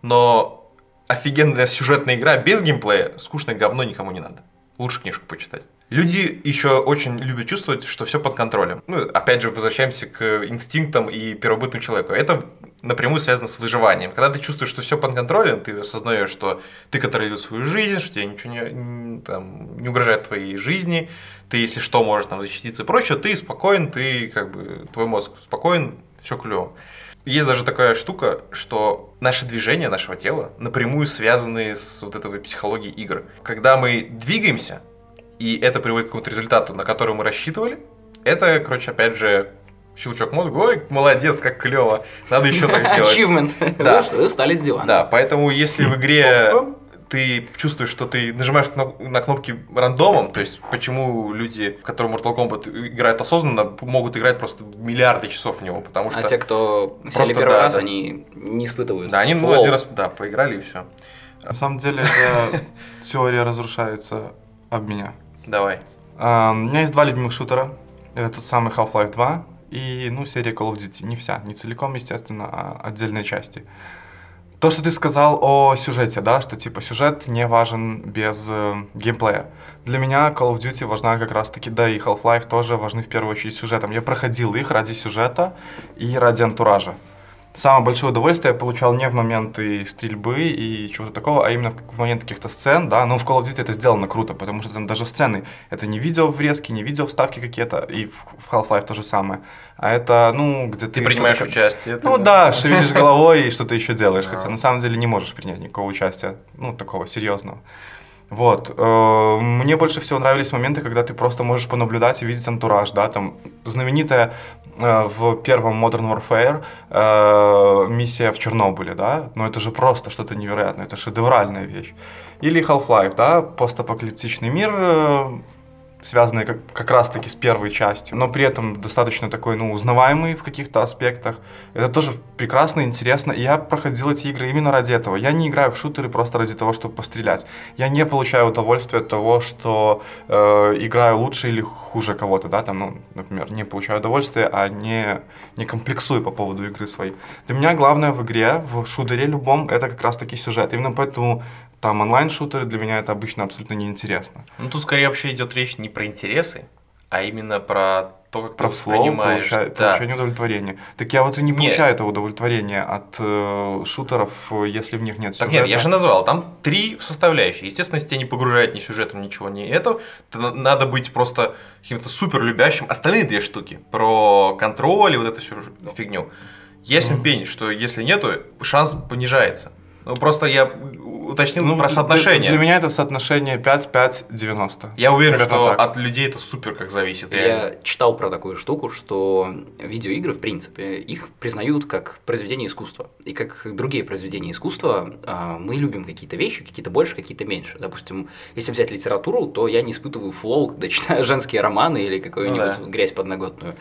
но офигенная сюжетная игра без геймплея скучное говно никому не надо. Лучше книжку почитать. Люди еще очень любят чувствовать, что все под контролем. Ну, опять же, возвращаемся к инстинктам и первобытному человеку. Это напрямую связано с выживанием. Когда ты чувствуешь, что все под контролем, ты осознаешь, что ты контролируешь свою жизнь, что тебе ничего не, там, не угрожает твоей жизни, ты, если что, можешь там защититься и прочее, ты спокоен, ты как бы, твой мозг спокоен, все клево. Есть даже такая штука, что наши движения нашего тела напрямую связаны с вот этой психологией игр. Когда мы двигаемся, и это приводит к какому-то результату, на который мы рассчитывали, это, короче, опять же, щелчок мозга, ой, молодец, как клево, надо еще так сделать. Achievement. Да. Вы встали с дивана. Да, поэтому если в игре ты чувствуешь, что ты нажимаешь на кнопки рандомом, то есть почему люди, которые Mortal Kombat играют осознанно, могут играть просто миллиарды часов в него, потому а что... А те, кто сели первый да, раз, да. они не испытывают Да, они ну, один раз, да, поиграли и все. На самом деле, теория разрушается об меня. Давай. Uh, у меня есть два любимых шутера. Это тот самый Half-Life 2 и, ну, серия Call of Duty. Не вся, не целиком, естественно, а отдельные части. То, что ты сказал о сюжете, да, что типа сюжет не важен без э, геймплея. Для меня Call of Duty важна как раз-таки, да и Half-Life тоже важны в первую очередь сюжетом. Я проходил их ради сюжета и ради антуража самое большое удовольствие я получал не в моменты стрельбы и чего-то такого, а именно в момент каких-то сцен, да, но в Call of Duty это сделано круто, потому что там даже сцены, это не видео врезки, не видео вставки какие-то, и в, Half-Life то же самое, а это, ну, где ты... Ты принимаешь участие. Ну да, да шевелишь головой и что-то еще делаешь, хотя на самом деле не можешь принять никакого участия, ну, такого серьезного. Вот. Э, мне больше всего нравились моменты, когда ты просто можешь понаблюдать и видеть антураж, да, там знаменитая э, в первом Modern Warfare э, миссия в Чернобыле, да, но это же просто что-то невероятное, это шедевральная вещь. Или Half-Life, да, постапокалиптичный мир, связанные как, как раз-таки с первой частью, но при этом достаточно такой, ну, узнаваемый в каких-то аспектах. Это тоже прекрасно, интересно. И я проходил эти игры именно ради этого. Я не играю в шутеры просто ради того, чтобы пострелять. Я не получаю удовольствия от того, что э, играю лучше или хуже кого-то, да, там, ну, например, не получаю удовольствия, а не, не комплексую по поводу игры своей. Для меня главное в игре, в шутере любом, это как раз-таки сюжет. Именно поэтому там онлайн-шутеры для меня это обычно абсолютно неинтересно. Ну тут скорее вообще идет речь не про интересы, а именно про то, как Про ты флоу, воспринимаешь. получа- да. получение удовлетворения. Так я вот и не получаю этого удовлетворения от э, шутеров, если в них нет Так сюжета. нет, я же назвал, там три составляющие. Естественно, если тебя не погружает ни сюжетом, ничего, не это, то на- надо быть просто каким-то супер любящим. Остальные две штуки про контроль и вот эту всю фигню. Ясен пень, что если нету, шанс понижается. Ну, просто я уточнил Ну, про для- соотношение. Для, меня это соотношение 5-5-90. Я уверен, Примерно что так. от людей это супер как зависит. реально. Я читал про такую штуку, что видеоигры, в принципе, их признают как произведение искусства. И как другие произведения искусства, а, мы любим какие-то вещи, какие-то больше, какие-то меньше. Допустим, если взять литературу, то я не испытываю flow, когда читаю женские романы или какую-нибудь Ну да. грязь подноготную.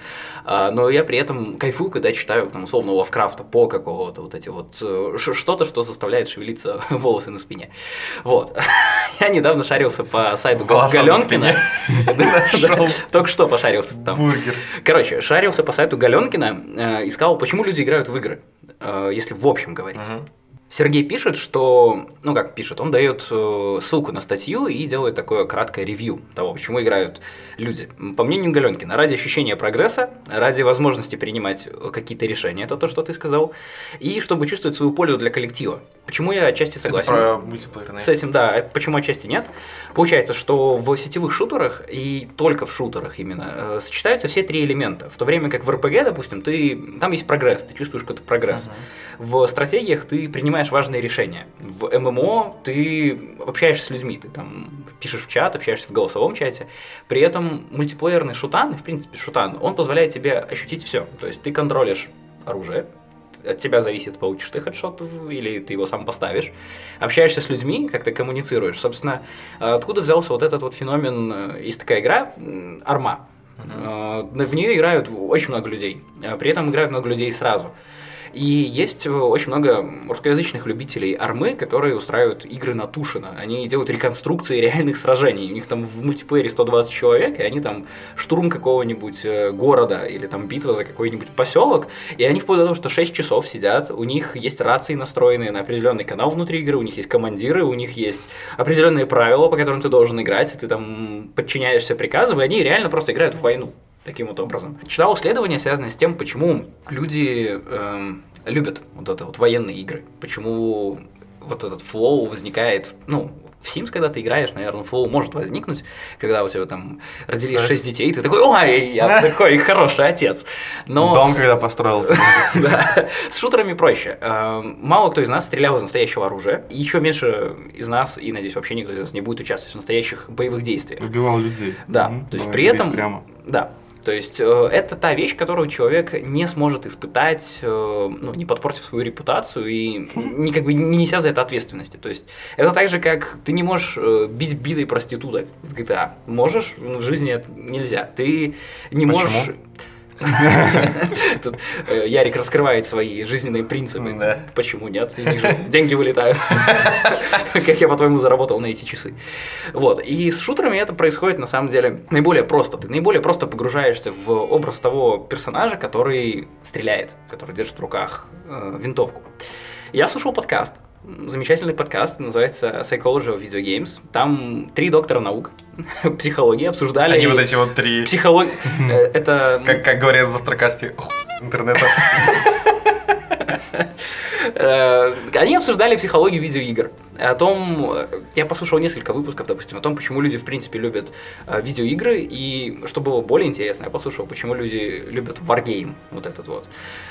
А, Но я при этом кайфую, когда читаю, там, условно, Лавкрафта, по какого-то, вот эти вот, э, что-то, что заставляет шевелиться волосы на спине. Вот. Я недавно шарился по сайту Галенкина. Только что пошарился там. Бургер. Короче, шарился по сайту Галенкина, э, искал, почему люди играют в игры, э, если в общем говорить. Сергей пишет, что, ну как пишет, он дает э, ссылку на статью и делает такое краткое ревью того, почему играют люди. По мнению Галенкина, ради ощущения прогресса, ради возможности принимать э, какие-то решения, это то, что ты сказал, и чтобы чувствовать свою пользу для коллектива. Почему я отчасти Это согласен. про мультиплеер, С этим, да, почему отчасти нет? Получается, что в сетевых шутерах и только в шутерах именно э, сочетаются все три элемента. В то время как в РПГ, допустим, ты там есть прогресс, ты чувствуешь какой-то прогресс. В стратегиях ты принимаешь важные решения. В ММО ты общаешься с людьми, ты там пишешь в чат, общаешься в голосовом чате. При этом мультиплеерный шутан, и в принципе шутан, он позволяет тебе ощутить все. То есть ты контролишь оружие, от тебя зависит, получишь ты хедшот или ты его сам поставишь. Общаешься с людьми, как ты коммуницируешь. Собственно, откуда взялся вот этот вот феномен, э, есть такая игра, Арма. Э, В нее играют очень много людей. Э, При этом играют много людей сразу. И есть э, очень много русскоязычных любителей армы, которые устраивают игры на Тушино. Они делают реконструкции реальных сражений. У них там в мультиплеере 120 человек, и они там штурм какого-нибудь э, города или там битва за какой-нибудь поселок. И они вплоть до того, что 6 часов сидят, у них есть рации настроенные на определенный канал внутри игры, у них есть командиры, у них есть определенные правила, по которым ты должен играть, ты там подчиняешься приказам, и они реально просто играют в войну таким вот образом. Читал исследования, связанные с тем, почему люди эм, любят вот это вот военные игры, почему вот этот flow возникает, ну, в Sims, когда ты играешь, наверное, flow может возникнуть, когда у тебя там родились Так. 6 детей, и ты такой, ой, я такой хороший отец. Но Дом, с- когда построил. да. С шутерами проще. Эм, Мало кто из нас стрелял из настоящего оружия. Еще меньше из нас, и, надеюсь, вообще никто из нас не будет участвовать в настоящих боевых действиях. Убивал людей. Да, то есть при этом... Да, то есть э, это та вещь, которую человек не сможет испытать, э, ну, не подпортив свою репутацию и не, как бы, не неся за это ответственности. То есть это так же, как ты не можешь э, бить битой проституток в GTA. Можешь, но в жизни это нельзя. Ты не Почему? можешь... Тут э, Ярик раскрывает свои жизненные принципы. Да. Почему нет? Из них же деньги вылетают. Как я, по-твоему, заработал на эти часы. Вот. И с шутерами это происходит, на самом деле, наиболее просто. Ты наиболее просто погружаешься в образ того персонажа, который стреляет, который держит в руках э, винтовку. Я слушал подкаст, замечательный подкаст, называется Psychology of Video Games. Там три доктора наук психологии обсуждали... Они вот эти вот три, Психолог... э, Это... как, как говорят в завтракасте, интернета. Э, Они обсуждали психологию видеоигр. О том, э, я послушал несколько выпусков, допустим, о том, почему люди, в принципе, любят э, видеоигры, и что было более интересно, я послушал, почему люди любят Wargame, вот этот вот.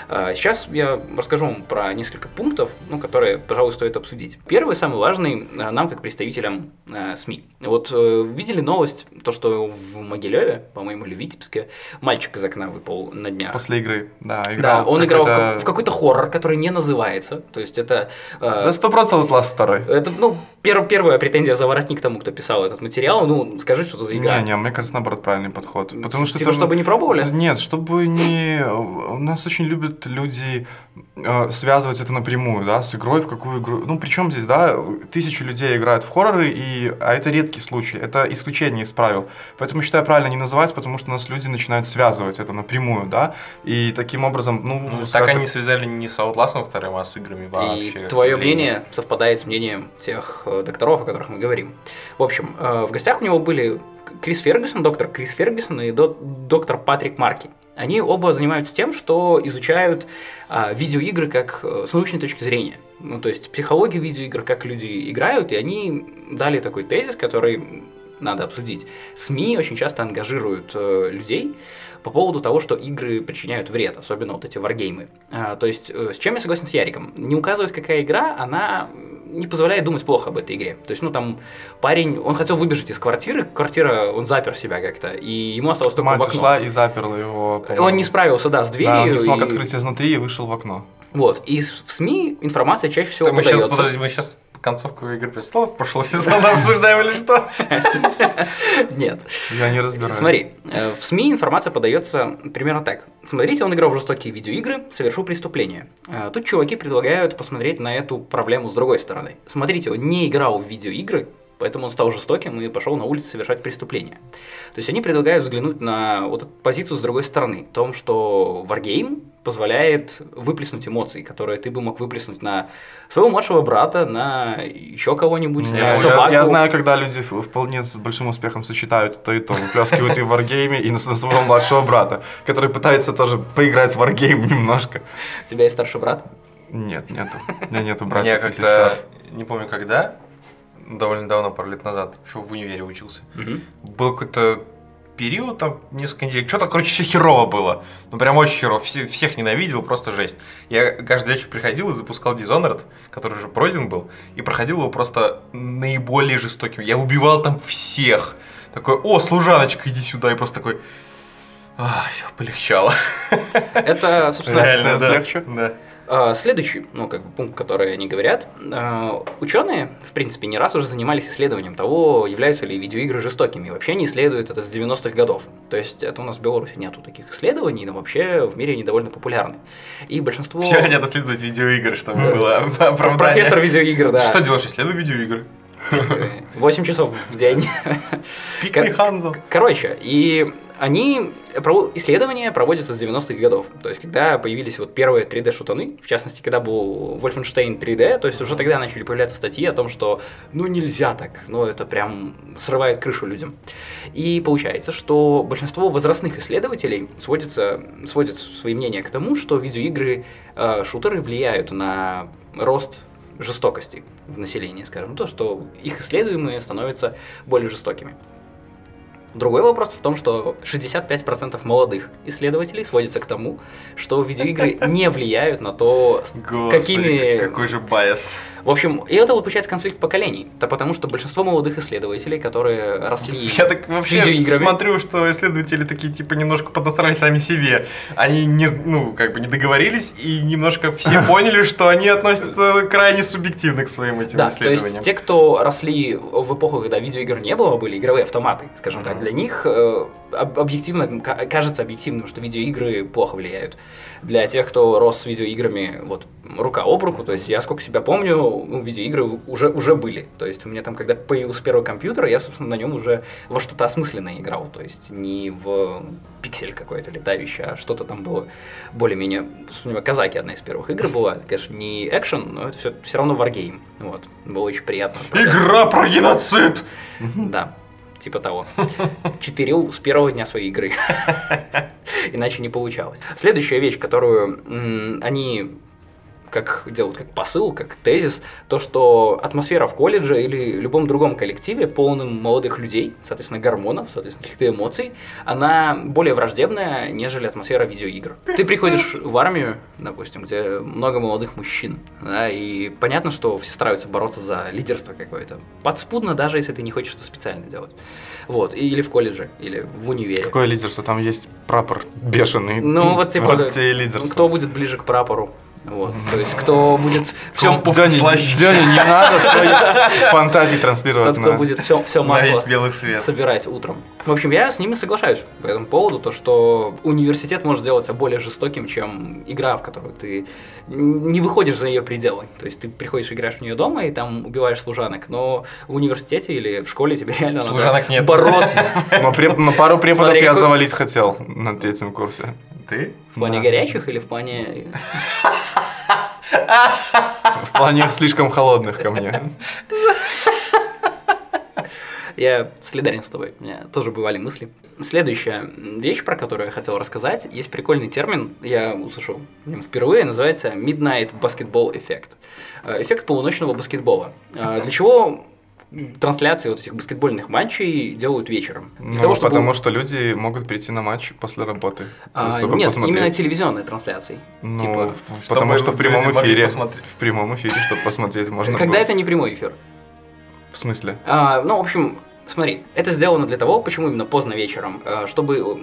Э, Сейчас я расскажу вам про несколько пунктов, ну, которые, пожалуй, стоит обсудить. Первый, самый важный, э, нам, как представителям э, СМИ. Вот э, видели новость, то, что в Могилеве, по-моему, или в Витебске, мальчик из окна выпал на днях. После игры. Да, Да, играл. он играл в, как- в какой-то хоррор, который не называется. То есть это... э, Да, сто процентов Last 2. Это, ну, пер- первая претензия за воротник тому, кто писал этот материал. Ну, скажи, что это за игра. Не, не, мне кажется, наоборот, правильный подход. Потому что Типа, чтобы не пробовали? Нет, чтобы не... У нас очень любят люди э, связывать это напрямую, да, с игрой, в какую игру... Ну, причем здесь, да, тысячи людей играют в хорроры, и... а это редкий случай, это исключение из правил. Поэтому считаю правильно не называть, потому что у нас люди начинают связывать это напрямую, да, и таким образом, ну... Ну, так они связали не с Outlast вторым, а с играми вообще. И твое мнение совпадает с мнением тех э, докторов, о которых мы говорим. В общем, э, в гостях у него были Крис Фергюсон, доктор Крис Фергюсон и до- доктор Патрик Марки. Они оба занимаются тем, что изучают а, видеоигры как э, с научной точки зрения. Ну, то есть психологию видеоигр, как люди играют, и они дали такой тезис, который надо обсудить. СМИ очень часто ангажируют э, людей по поводу того, что игры причиняют вред, особенно вот эти варгеймы. А, то есть, э, с чем я согласен с Яриком? Не указывать, какая игра, она не позволяет думать плохо об этой игре. То есть, ну, там парень, он хотел выбежать из квартиры, квартира, он запер себя как-то, и ему осталось только в Мать окно. ушла и заперла его. по-моему. Он не справился, да, с дверью. Да, он не смог и- открыть изнутри и вышел в окно. Вот, и в СМИ информация чаще всего Это мы сейчас, подается. подожди, мы сейчас концовку Игры престолов прошлого сезона обсуждаем или что? Нет. Я не разбираюсь. Смотри, э, в СМИ информация подается примерно так. Смотрите, он играл в жестокие видеоигры, совершил преступление. Э, Тут чуваки предлагают посмотреть на эту проблему с другой стороны. Смотрите, он не играл в видеоигры, поэтому он стал жестоким и пошел на улицу совершать преступления. То есть они предлагают взглянуть на вот эту позицию с другой стороны. В том, что Wargame позволяет выплеснуть эмоции, которые ты бы мог выплеснуть на своего младшего брата, на еще кого-нибудь, Я, на я- собаку. я знаю, когда люди вполне с большим успехом сочетают то и то. Выплескивают и в варгейме, и на, на своего младшего брата, который пытается тоже поиграть в варгейм немножко. У тебя есть старший брат? Нет, нету. У меня нету Я братьев и как-то, сестер. не помню когда, довольно давно, пару лет назад, еще в универе учился, был какой-то период, там, несколько недель, что-то, короче, все херово было. Ну, прям очень херово, все- всех ненавидел, просто жесть. Я каждый вечер приходил и запускал Dishonored, который уже пройден был, и проходил его просто наиболее жестоким. Я убивал там всех. Такой, о, служаночка, иди сюда, и просто такой... все, полегчало. Это, собственно, Реально. становится легче? Да. А, Следующий, ну, как бы пункт, который они говорят, а, ученые, в принципе, не раз уже занимались исследованием того, являются ли видеоигры жестокими. И Вообще они исследуют это с 90-х годов. То есть это у нас в Беларуси нету таких исследований, но вообще в мире они довольно популярны. И большинство... Все хотят исследовать видеоигры, чтобы Да. было оправдание. Профессор видеоигр, да. Что делаешь? Исследую видеоигры. 8 часов в день. Пикни Ханзо. Короче, и они, исследования проводятся с 90-х годов. То есть, когда появились вот первые 3D-шутаны, в частности, когда был Wolfenstein 3D, то есть уже тогда начали появляться статьи о том, что ну нельзя так, ну это прям срывает крышу людям. И получается, что большинство возрастных исследователей сводится, сводят свои мнения к тому, что видеоигры, э, шутеры влияют на рост жестокости в населении, скажем, то, что их исследуемые становятся более жестокими. Другой вопрос в том, что 65% молодых исследователей сводится к тому, что видеоигры не влияют на то, с Господи, какими... какой же байс. В общем, и это вот получается конфликт поколений. Да потому что большинство молодых исследователей, которые росли Я так вообще видеоиграми... смотрю, что исследователи такие, типа, немножко подосрали сами себе. Они не, ну, как бы не договорились, и немножко все поняли, что они относятся крайне субъективно к своим этим Да, то исследованиям. есть те, кто росли в эпоху, когда видеоигр не было, были игровые автоматы, скажем так, для них э, объективно, ка- кажется объективным, что видеоигры плохо влияют. Для тех, кто рос с видеоиграми вот рука об руку, то есть я сколько себя помню, ну, видеоигры уже, уже были. То есть у меня там, когда появился первый компьютер, я, собственно, на нем уже во что-то осмысленное играл. То есть не в пиксель какой-то летающий, а что-то там было более-менее... Вспомним, Казаки одна из первых игр была. Это, конечно, не экшен, но это все, все равно варгейм. Вот. Было очень приятно. Игра про геноцид! Да, типа того. Читерил с первого дня своей игры. Иначе не получалось. Следующая вещь, которую они как делают как посыл, как тезис, то, что атмосфера в колледже или любом другом коллективе, полном молодых людей, соответственно, гормонов, соответственно, каких-то эмоций, она более враждебная, нежели атмосфера видеоигр. Ты приходишь в армию, допустим, где много молодых мужчин, да, и понятно, что все стараются бороться за лидерство какое-то. Подспудно, даже если ты не хочешь это специально делать. Вот, или в колледже, или в универе. Какое лидерство? Там есть прапор бешеный. Ну, вот типа, Вот тебе лидерство. кто будет ближе к прапору. Вот, то есть, кто будет все, Кто Дёня, Слаще. Дёня, не надо свои фантазии транслировать тот, кто на- будет все, все масло белый свет. собирать утром. В общем, я с ними соглашаюсь по этому поводу, то, что университет может сделаться более жестоким, чем игра, в которую ты не выходишь за ее пределы. То есть ты приходишь, играешь в нее дома и там убиваешь служанок, но в университете или в школе тебе реально Служанок надо нет. бороться. Но пару преподов я завалить хотел на третьем курсе. Ты? В плане Да. горячих или в плане... В плане слишком холодных ко мне. Я солидарен с тобой, у меня тоже бывали мысли. Следующая вещь, про которую я хотел рассказать, есть прикольный термин, я услышал впервые, называется Midnight Basketball Effect. Э, Эффект полуночного баскетбола. Э, Для чего трансляции вот этих баскетбольных матчей делают вечером? Для Ну, того, чтобы- потому что люди могут прийти на матч после работы. А, нет, посмотреть. именно телевизионные трансляции. Ну, типа, потому что в прямом эфире. В прямом эфире, чтобы посмотреть можно когда было. это не прямой эфир. В смысле? А, ну, в общем, смотри, это сделано для того, почему именно поздно вечером, а, чтобы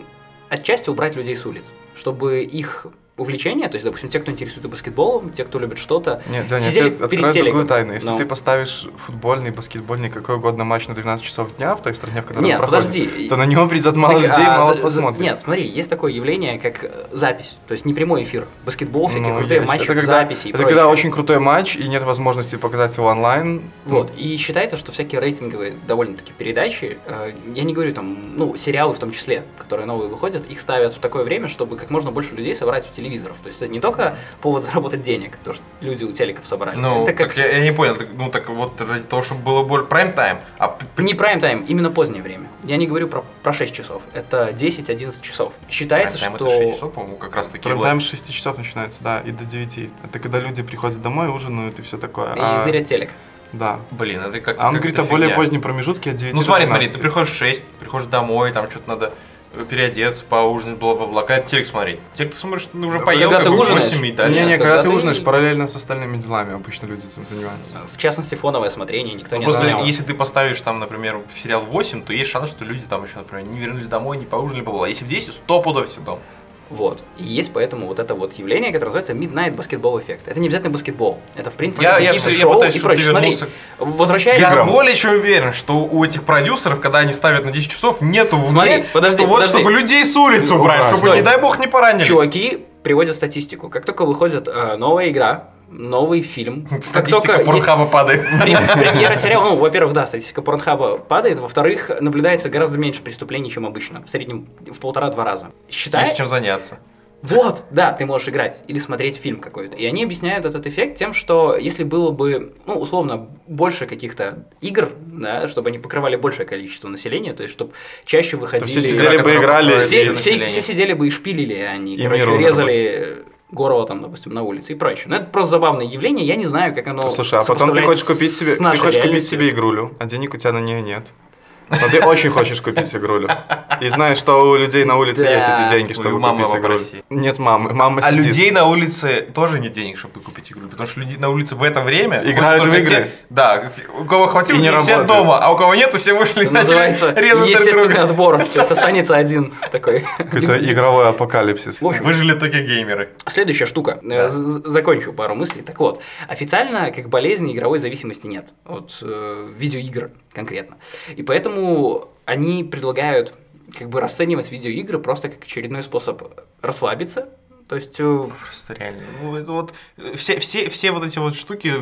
отчасти убрать людей с улиц, чтобы их увлечение, то есть, допустим, те, кто интересуется баскетболом, те, кто любит что-то, Нет, Дяня, я сидели тебе перед другую тайну. Если Ну. ты поставишь футбольный, баскетбольный, какой угодно матч на 12 часов дня в той стране, в которой Нет, он проходит, подожди. то на него придет мало Так, людей, а, мало за- посмотрит. Нет, смотри, есть такое явление, как э, запись, то есть не прямой эфир. Баскетбол, всякие Ну, крутые есть. матчи это в когда, записи и Это прочее. когда очень крутой матч, и нет возможности показать его онлайн. Вот, и считается, что всякие рейтинговые довольно-таки передачи, э, я не говорю там, ну, сериалы в том числе, которые новые выходят, их ставят в такое время, чтобы как можно больше людей собрать в телевизоров. То есть это не только повод заработать денег, то, что люди у телеков собрались. Ну, это как так я, я не понял, так, ну так вот ради того, чтобы было больше прайм-тайм, а не прайм-тайм, именно позднее время. Я не говорю про, про 6 часов, это 10-11 часов. Считается, прайм-тайм что... это 6 часов, по-моему, как раз таки. Прайм-тайм с 6 часов начинается, да, и до 9. Это когда люди приходят домой, ужинают и все такое. И А, зрят телек. Да. Блин, это как А он как говорит о более фигня. позднем промежутке от 9 Ну до смотри, смотри, 15. ты приходишь в 6, приходишь домой, там что-то надо переодеться, поужинать, бла-бла-бла, когда телек смотреть. Телек ты смотришь, ты уже Да, поел, когда ты ужинаешь. 8 и дальше. Не-не, когда, когда ты ты- ужинаешь параллельно с остальными делами, обычно люди этим занимаются. В частности, фоновое смотрение никто Ну, не Просто если ты поставишь там, например, сериал 8, то есть шанс, что люди там еще, например, не вернулись домой, не поужинали, бла Если в 10, 100 пудов все дома. Вот. И есть поэтому вот это вот явление, которое называется Midnight Basketball Effect. Это не обязательно баскетбол. Это, в принципе, Я- я всё- я шоу пытаюсь, и прочее. Смотри, возвращаясь... Я Играм. более чем уверен, что у этих продюсеров, когда они ставят на 10 часов, нету в Смотри, уме, подожди, что вот подожди. чтобы людей с улицы убрать, Убрать. чтобы, Стой. не дай бог, не поранились. Чуваки приводят статистику. Как только выходит э, новая игра, новый фильм, Статистика только есть Порнхаба падает. пре- премьера сериала, ну, во-первых, да, статистика Порнхаба падает, во-вторых, наблюдается гораздо меньше преступлений, чем обычно, в среднем в полтора-два раза. Считай, Есть чем заняться. Вот, да, ты можешь играть или смотреть фильм какой-то. И они объясняют этот эффект тем, что если было бы, ну, условно, больше каких-то игр, да, чтобы они покрывали большее количество населения, то есть, чтобы чаще выходили... все сидели бы, играли. все, все все- сидели бы и шпилили, а они, И короче, резали горло там, допустим, на улице и прочее. Но это просто забавное явление, я не знаю, как оно Слушай, а потом ты хочешь купить себе, ты хочешь купить себе игрулю, а денег у тебя на нее нет. Но ты очень хочешь купить игрулю. И знаешь, что у людей на улице Да. есть эти деньги, чтобы мамы купить игрулю. попроси. Нет мамы, мама А сидит. людей на улице тоже нет денег, чтобы купить игру. Потому что люди на улице в это время... Играют в игры. те- да, у кого хватило, не работают. дома, а у кого нету, все вышли и начали называется резать друг друга. отбор. То есть останется один такой. Какой-то игровой апокалипсис. В общем, Выжили только геймеры. Следующая штука. Э, з- з- Закончу пару мыслей. Так вот, официально как болезни игровой зависимости нет. От э, видеоигр конкретно. И поэтому они предлагают как бы расценивать видеоигры просто как очередной способ расслабиться. То есть, э, Просто реально. Ну, это вот э, все, все, все вот эти вот штуки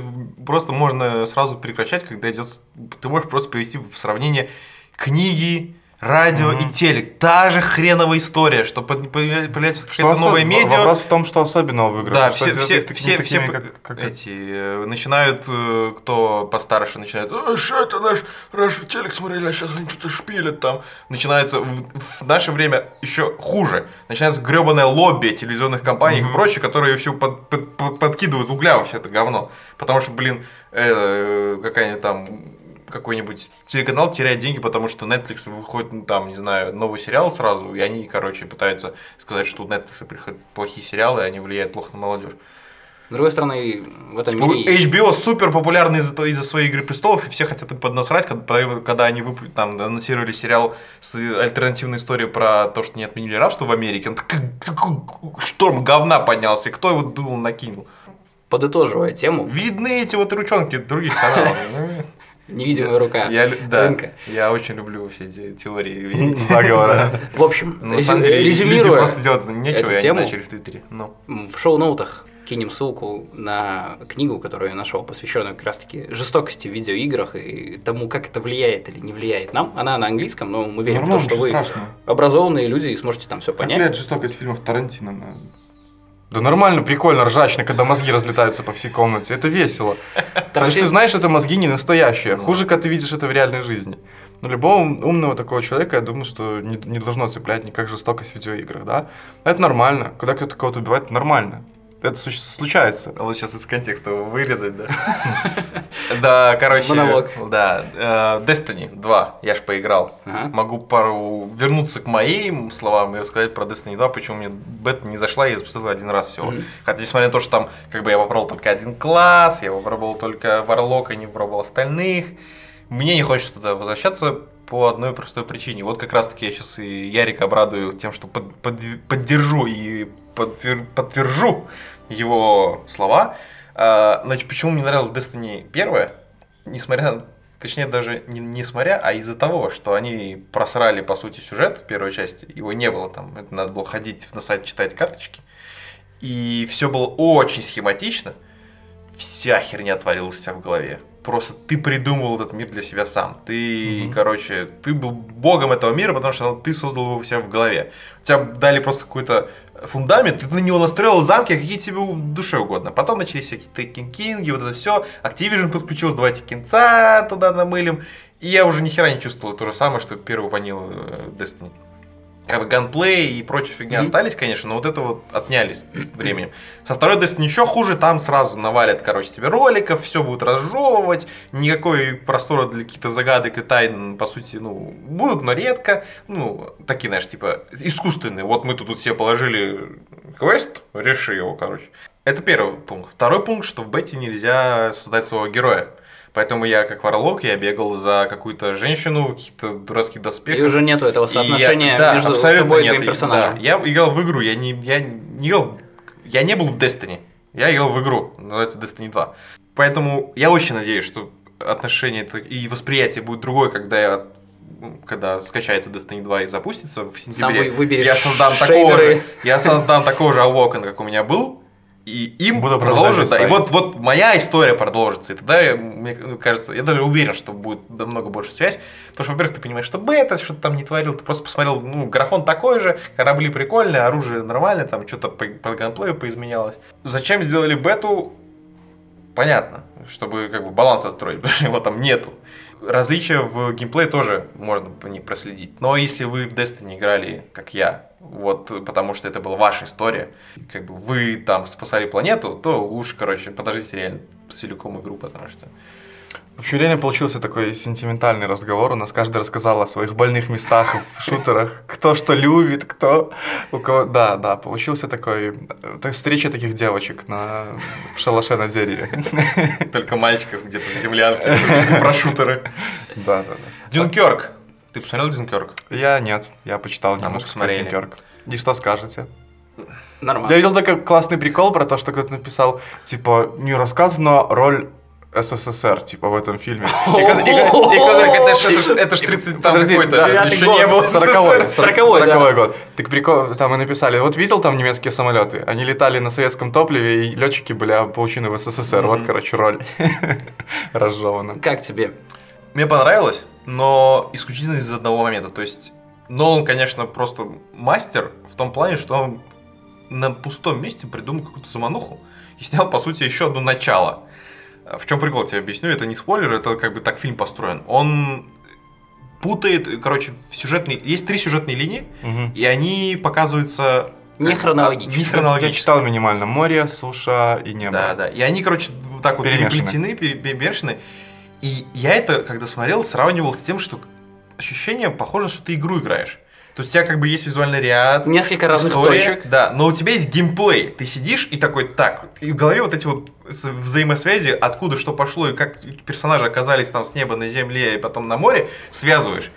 просто можно сразу прекращать, когда идет. Ты можешь просто привести в сравнение книги, радио и телек. Та же хреновая история, что под- появляется Что какое-то новое осо- медиа. Вопрос в том, что особенного в играх. Да, Что все, все, такими все, все как- как- эти э, начинают, э, кто постарше начинает, «А, что это наш, раньше телек смотрели, а сейчас они что-то шпилят там. Начинается в, в наше время еще хуже. Начинается гребаное лобби телевизионных компаний и прочее, которые все под- под- под- подкидывают угля во все это говно. Потому что, блин, э, какая-нибудь там какой-нибудь телеканал теряет деньги, потому что Netflix выходит, ну, там, не знаю, новый сериал сразу, и они, короче, пытаются сказать, что у Netflix приходят плохие сериалы, и они влияют плохо на молодежь. с другой стороны, в этом У мире... HBO супер популярный из-за, из-за своей игры престолов, и все хотят им поднасрать, когда, когда они вып- там, анонсировали сериал с альтернативной историей про то, что не отменили рабство в Америке. Он такой, такой шторм говна поднялся, и кто его думал накинул? Подытоживая тему, Видны эти вот ручонки других каналов. Невидимая рука Я, да, рынка. я очень люблю все эти теории. Заговора. В общем, Ну, резюмируя просто делать нечего, и они тему, начали в Твиттере. Ну. в шоу-ноутах кинем ссылку на книгу, которую я нашел, посвященную как раз-таки жестокости в видеоиграх и тому, как это влияет или не влияет нам. Она на английском, но мы верим в то, что вы образованные люди и сможете там все Как понять. влияет жестокость в фильмах Тарантино на Да нормально, прикольно, ржачно, когда мозги разлетаются по всей комнате. Это весело. Потому что ты знаешь, что это мозги не настоящие. Хуже, когда ты видишь это в реальной жизни. Но любого умного такого человека, я думаю, что не, не должно цеплять никак жестокость в видеоиграх, да? Это нормально. Когда кто-то кого-то убивает, это нормально. Это случается. А Вот сейчас из контекста вырезать, да? Да, короче. Монолог. Да. э, Destiny 2 я ж поиграл. Могу пару вернуться к моим словам и рассказать про Destiny 2, почему мне бета не зашла, я запустил один раз всего. Хотя, несмотря на то, что там, как бы я попробовал только один класс, я попробовал только Варлока, не попробовал остальных, мне не хочется туда возвращаться по одной простой причине. Вот как раз таки я сейчас и Ярик обрадую тем, что под- под- поддержу и подтвер- подтвержу его слова. А, Значит, почему мне нравилась Destiny 1, несмотря, точнее даже не, не смотря, а из-за того, что они просрали, по сути, сюжет в первой части, его не было там, это надо было ходить на сайт читать карточки, и все было очень схематично, вся херня творилась у тебя в голове. Просто ты придумывал этот мир для себя сам. Ты, Мгм. короче, ты был богом этого мира, потому что ты создал его у себя в голове. У тебя дали просто какой-то фундамент, ты на него настроил замки, какие тебе в душе угодно. Потом начались всякие Taken King, вот это все. Activision подключилось, давайте кинца туда намылим. И я уже ни хера не чувствовал то же самое, что первый ванил э, Destiny. Как бы ганплей и прочая фигня Мгм. остались, конечно, но вот это вот отнялись временем. Со второй Destiny ничего хуже, там сразу навалят, короче, тебе роликов, все будут разжевывать, никакой простора для каких-то загадок и тайн, по сути, ну, будут, но редко. Ну, такие, знаешь, типа, искусственные. Вот мы тут себе положили квест, реши его, короче. Это первый пункт. Второй пункт, что в бете нельзя создать своего героя. Поэтому я, как варлок, я бегал за какую-то женщину в каких-то дурацких доспехах. И уже нету этого И я- соотношения да, между тобой и нет. твоим И- персонажем. да, я играл в игру, я не, я не играл, я не был в Destiny, я играл в игру, называется Destiny 2. Поэтому я очень надеюсь, что отношение и восприятие будет другое, когда я ну, когда скачается Destiny 2 и запустится в Сам сентябре, вы- выберешь я создам такого шейдеры. же, я создам такого же Awoken, как у меня был, и им Буду продолжит, да, и вот, вот моя история продолжится, и тогда, я- мне кажется, я даже уверен, что будет намного больше связь, потому что, во-первых, ты понимаешь, что бета, что-то там не творил, ты просто посмотрел, ну, графон такой же, корабли прикольные, оружие нормальное, там что-то по, по ганплею поизменялось. Зачем сделали бету? Понятно, чтобы как бы баланс отстроить, потому что его там нету. Различия в геймплее тоже можно ней проследить. Но если вы в Destiny играли, как я, вот потому что это была ваша история, как бы вы там спасали планету, то лучше, короче, подождите реально целиком игру, потому что... В общем, реально получился такой сентиментальный разговор. У нас каждый рассказал о своих больных местах в шутерах. Кто что любит, кто у кого... Да, да, получился такой... э, встреча таких девочек на шалаше на дереве. Только мальчиков где-то в землянке про шутеры. Да, да, да. Дюнкерк. Ты посмотрел Дюнкерк? Я нет, я почитал мы немножко про. Дюнкерк. И что скажете? Нормально. Я видел такой классный прикол про то, что кто-то написал, типа, не рассказана роль СССР, типа, в этом фильме. Это ж- это ж- это ж 30 там какой-то, еще год, не было Сороковой, СССР. Сороковой, да. сороковой год. Так прикол, там и написали, вот видел там немецкие самолеты? Они летали на советском топливе, и летчики были получены в СССР. Вот, короче, роль разжевана. Как тебе? Мне понравилось, но исключительно из одного момента. То есть Нолан, конечно, просто мастер в том плане, что он на пустом месте придумал какую-то замануху и снял, по сути, еще одно начало. В чем прикол, я тебе объясню, это не спойлер, это как бы так фильм построен. Он путает, короче, в сюжетные... Есть три сюжетные линии, Мгм. и они показываются... Не хронологически. Не Я хронологически. читал минимально море, суша и небо. Да, да. И они, короче, вот так вот переплетены, пере- перемешаны. И я это, когда смотрел, сравнивал с тем, что ощущение похоже, что ты игру играешь. То есть у тебя как бы есть визуальный ряд, Несколько разных история, точек. Да, но у тебя есть геймплей. Ты сидишь и такой, так, и в голове вот эти вот взаимосвязи, откуда что пошло и как персонажи оказались там с неба на земле и потом на море, связываешь.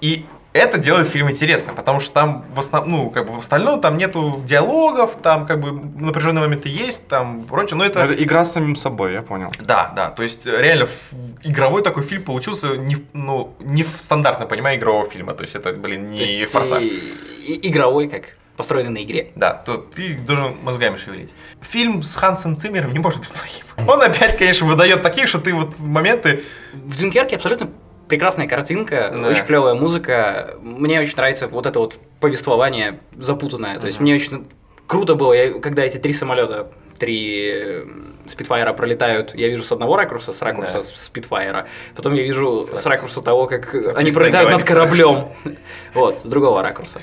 И это делает фильм интересным, потому что там в основном, ну, как бы в остальном там нету диалогов, там как бы напряженные моменты есть, там прочее, но это... Это игра с самим собой, я понял. Да, да, то есть реально ф- игровой такой фильм получился не, ну, не в стандартном понимании игрового фильма, то есть это, блин, не То есть форсаж. и- игровой, как построенный на игре. Да, то ты должен мозгами шевелить. Фильм с Хансом Циммером не может быть плохим. Он опять, конечно, выдает такие, что ты вот в моменты... В Дюнкерке абсолютно прекрасная картинка, Да. очень клевая музыка. Мне очень нравится вот это вот повествование запутанное. То есть Мгм. мне очень круто было, я- когда эти три самолета, три э, спидфайра пролетают, я вижу с одного ракурса, с ракурса Да. спидфайра, потом я вижу С с ракурса того, как э, они пролетают над кораблем. Вот, с другого ракурса.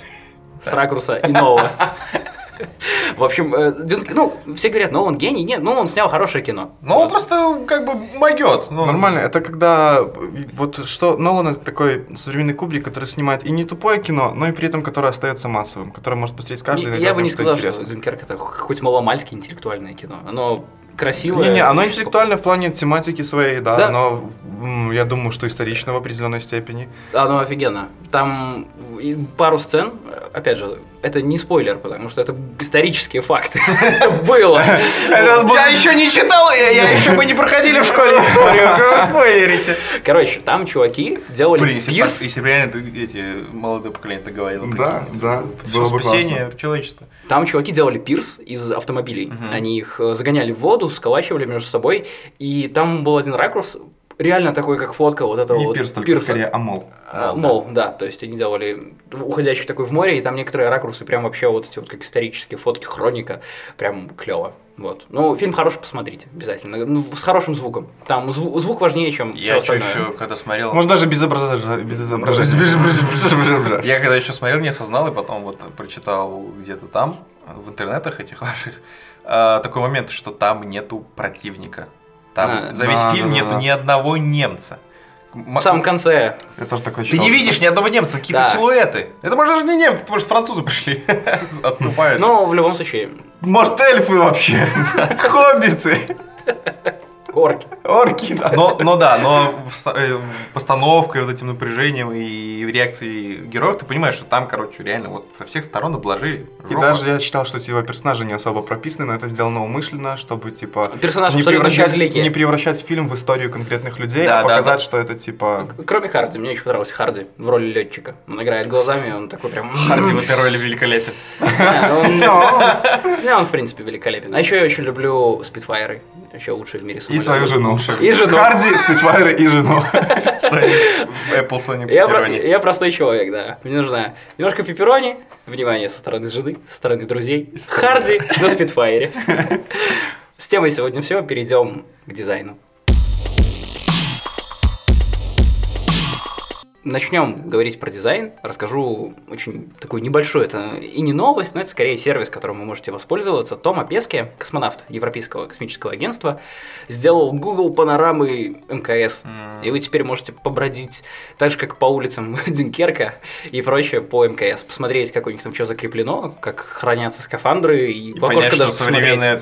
С ракурса иного. В общем, э, ну, все говорят, Нолан гений. Нет, ну, он снял хорошее кино. Ну, он просто как бы могет. Ну, Нормально, это когда вот что Нолан это такой современный Кубрик, который снимает и не тупое кино, но и при этом которое остается массовым, которое может посмотреть каждый. Я бы не сказал, что. Дюнкерк это хоть маломальски интеллектуальное кино. Оно красивое. Не-не, оно интеллектуальное в плане тематики своей, да, Да. но я думаю, что исторично в определенной степени. Оно офигенно. Там пару сцен, опять же, это не спойлер, потому что это исторические факты. Это было. Я еще не читал, я, еще мы не проходили в школе историю, вы спойлерите. Короче, там чуваки делали Блин, пирс. если бы реально эти молодое поколение это говорило. Да, да, бы спасение человечества. Там чуваки делали пирс из автомобилей. Они их э, загоняли в воду, сколачивали между собой. И там был один ракурс, реально такой, как фотка вот этого Не вот пирс, только пирса. скорее амол. А, Мол, Мол, да, то есть они делали уходящий такой в море, и там некоторые ракурсы прям вообще вот эти вот как исторические фотки, хроника, прям клево. Вот. Ну, фильм хороший, посмотрите, обязательно. Ну, с хорошим звуком. Там зву- звук важнее, чем все Я что остальное. еще, когда смотрел... Может даже без изображения. Без изображения. Я когда еще смотрел, не осознал, и потом вот прочитал где-то там, в интернетах этих ваших, а, такой момент, что там нету противника. Там А, за весь да, фильм да, нету да. ни одного немца. В самом конце Я тоже такой Ты не видишь ни одного немца, какие-то Да. силуэты. Это может даже не немцы, потому что французы пришли. Отступают. Но в любом случае, Может эльфы вообще? Хоббиты. Орки. Орки, да. Но, но да, но э, постановкой, вот этим напряжением и реакцией героев ты понимаешь, что там, короче, реально вот со всех сторон обложили. И жопа. даже я читал, что типа персонажи не особо прописаны, но это сделано умышленно, чтобы типа Персонажи не превращать, не превращать фильм в историю конкретных людей, Да, а да, показать, да. что это типа Кроме Харди, мне очень понравился Харди в роли летчика. Он играет глазами, он такой прям... Харди в этой роли великолепен. Да, он, не, он, в принципе, великолепен. А еще я очень люблю спидфайры. Еще лучшие в мире и самолеты. свою жену. И жену. Харди, Спитфайры и жену. Apple Sony Я, про- я простой человек, да. Мне нужна немножко пепперони, внимание со стороны жены, со стороны друзей, Харди на спидфайре. С темой сегодня все, перейдем к дизайну. Начнем говорить про дизайн. Расскажу очень такую небольшую, это и не новость, но это скорее сервис, которым вы можете воспользоваться. Тома Песке, космонавт Европейского космического агентства, сделал Google панорамы МКС. М. И вы теперь можете побродить так же, как по улицам Дюнкерка и прочее по МКС. Посмотреть, как у них там что закреплено, как хранятся скафандры, и, И в окошко понять, что даже посмотреть. современная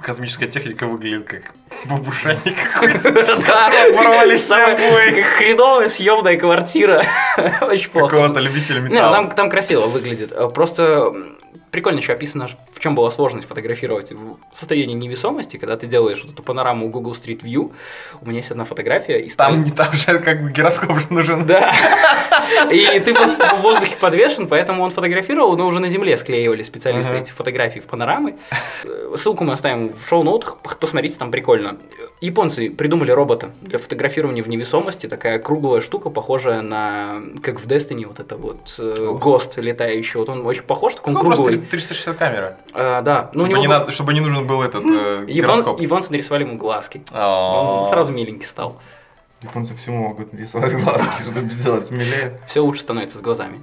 космическая техника выглядит как бабушатник какой-то. Да, Ворвались собой. Хреновая съемная квартира. Очень плохо. Какого-то любителя металла. там, там красиво выглядит. Э, Просто прикольно еще описано, в чем была сложность фотографировать в состоянии невесомости, когда ты делаешь вот эту панораму Google Street View. У меня есть одна фотография. И Там, не там же как бы гироскоп же нужен. Да. И ты просто в воздухе подвешен, поэтому он фотографировал, но уже на земле склеивали специалисты эти фотографии в панорамы. Ссылку мы оставим в шоу-ноутах, посмотрите, там прикольно. Японцы придумали робота для фотографирования в невесомости, такая круглая штука, похожая на, как в Destiny, вот это вот э. ГОСТ летающий, вот он очень похож, так он Ну, просто круглый. 360 камера. А, да, ну чтобы, него не надо, чтобы не нужен был этот э, Иван, гироскоп. Нарисовали ему глазки. Он сразу миленький стал. Японцы всему могут рисовать глазки, чтобы сделать милее. Все лучше становится с глазами.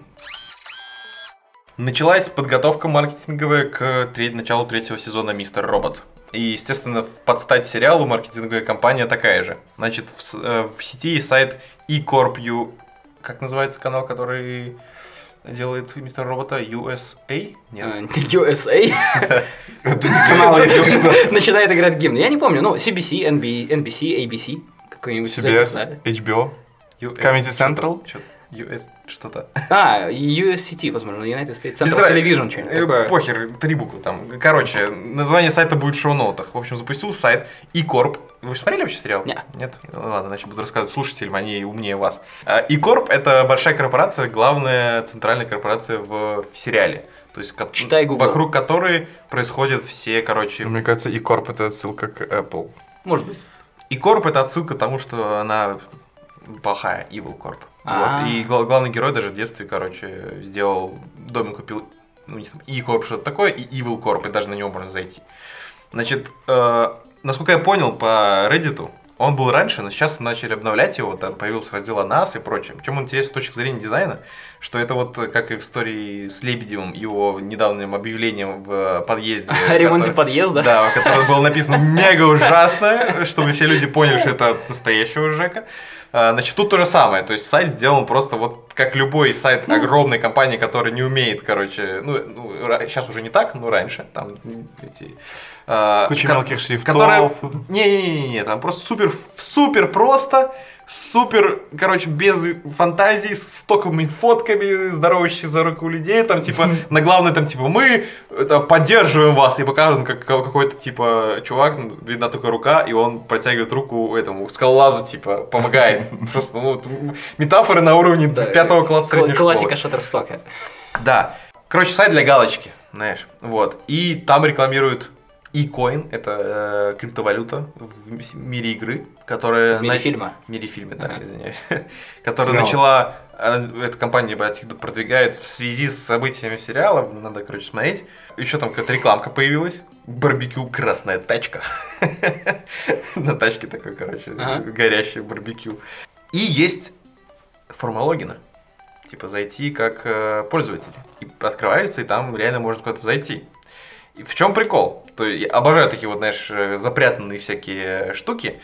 Началась подготовка маркетинговая к тре- началу третьего сезона Мистер Робот. И, естественно, в подстать сериалу маркетинговая компания такая же. Значит, в, э, в сети есть сайт eCorp.u... Как называется канал, который делает Мистер Робота? USA? Нет. Э, USA. Это не канал, если что. Начинает играть гимн. Я не помню, ну, CBC, NB, NBC, ABC, какой-нибудь CBS. HBO. US Comedy Central? чё- US что-то. А, USCT, возможно, United States Без Central ra- Television, что-нибудь э, такое. Похер, три буквы там. Короче, название сайта будет в шоу-ноутах. В общем, запустил сайт eCorp. Вы смотрели вообще сериал? Не. Нет? Ну, Ладно, значит, буду рассказывать слушателям, они умнее вас. А, eCorp — это большая корпорация, главная центральная корпорация в, в сериале. То есть, Читай Google. вокруг которой происходят все, короче... Мне кажется, и Corp это отсылка к Apple. Может быть. eCorp — это отсылка к тому, что она плохая, Evil Corp. А. Вот. И гла- главный герой даже в детстве, короче, сделал, доме купил у них там E-Corp что-то такое, и Evil Corp, и даже на него можно зайти. Значит, э, насколько я понял по Reddit, он был раньше, но сейчас начали обновлять его, там появился раздел о нас и прочее. Чем он интересен с точки зрения дизайна, что это вот, как и в истории с Лебедевым, его недавним объявлением в подъезде. О ремонте который- подъезда? Да, в котором было написано мега ужасно, чтобы все люди поняли, что это от настоящего Жека. А, Значит, тут то же самое. То есть сайт сделан просто вот как любой сайт Ну. огромной компании, которая не умеет, короче, ну, сейчас уже не так, но раньше там эти... а, Куча ко- мелких шрифтов. Которые... Не-не-не, там просто супер, супер просто, супер, короче, без фантазий, с токовыми фотками, здоровающихся за руку людей, там, типа, на главное, там, типа, мы это, поддерживаем вас, и показан как ка- какой-то, типа, чувак, видна только рука, и он протягивает руку этому скалолазу, типа, помогает. Просто, ну, метафоры на уровне пятого класса Кла- средней школы. Классика Шаттерстока. Да. Короче, сайт для галочки, знаешь. Вот. И там рекламируют eCoin, это э, криптовалюта в мире игры, которая... В мире нач- фильма. В мире фильма, да, Ага. извиняюсь. которая Сериала. начала... э, Эта компания блядь, продвигает в связи с событиями сериала. Надо, короче, смотреть. Еще там какая-то рекламка появилась. Барбекю красная тачка. На тачке такой, короче, Ага. горящий барбекю. И есть форма логина типа зайти как э, пользователь. И открывается, и там реально можно куда-то зайти. И в чем прикол? То есть, обожаю такие вот, знаешь, э, запрятанные всякие штуки.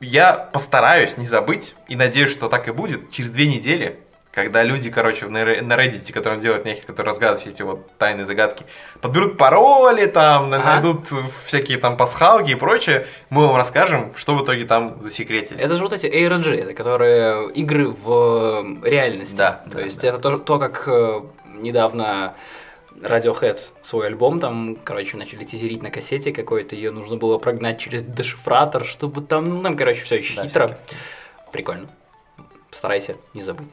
Я постараюсь не забыть, и надеюсь, что так и будет, через две недели, когда люди, короче, на Reddit, которым делают нехер, которые разгадывают все эти вот тайные загадки, подберут пароли, там, Ага. найдут всякие там пасхалки и прочее, мы вам расскажем, что в итоге там засекретили. Это же вот эти ARG, это которые игры в э, реальности. Да, То да, есть да. это то, то, как э, недавно Radiohead свой альбом там, короче, начали тизерить на кассете какой-то, ее нужно было прогнать через дешифратор, чтобы там, ну там, короче, все очень Да, хитро. всякие. Прикольно. Старайся не забыть.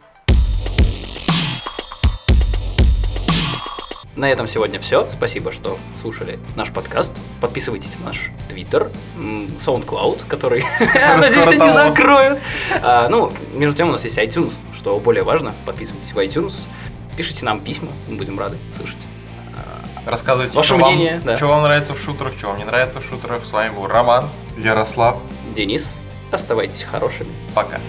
На этом сегодня все. Спасибо, что слушали наш подкаст. Подписывайтесь на наш Твиттер, SoundCloud, который, надеюсь, не там. закроют. А, Ну, между тем у нас есть iTunes, что более важно. Подписывайтесь в iTunes, пишите нам письма, мы будем рады слышать. Рассказывайте, Ваше что, мнение, вам, да. что вам нравится в шутерах, что вам не нравится в шутерах. С вами был Роман. Ярослав. Денис, оставайтесь хорошими. Пока.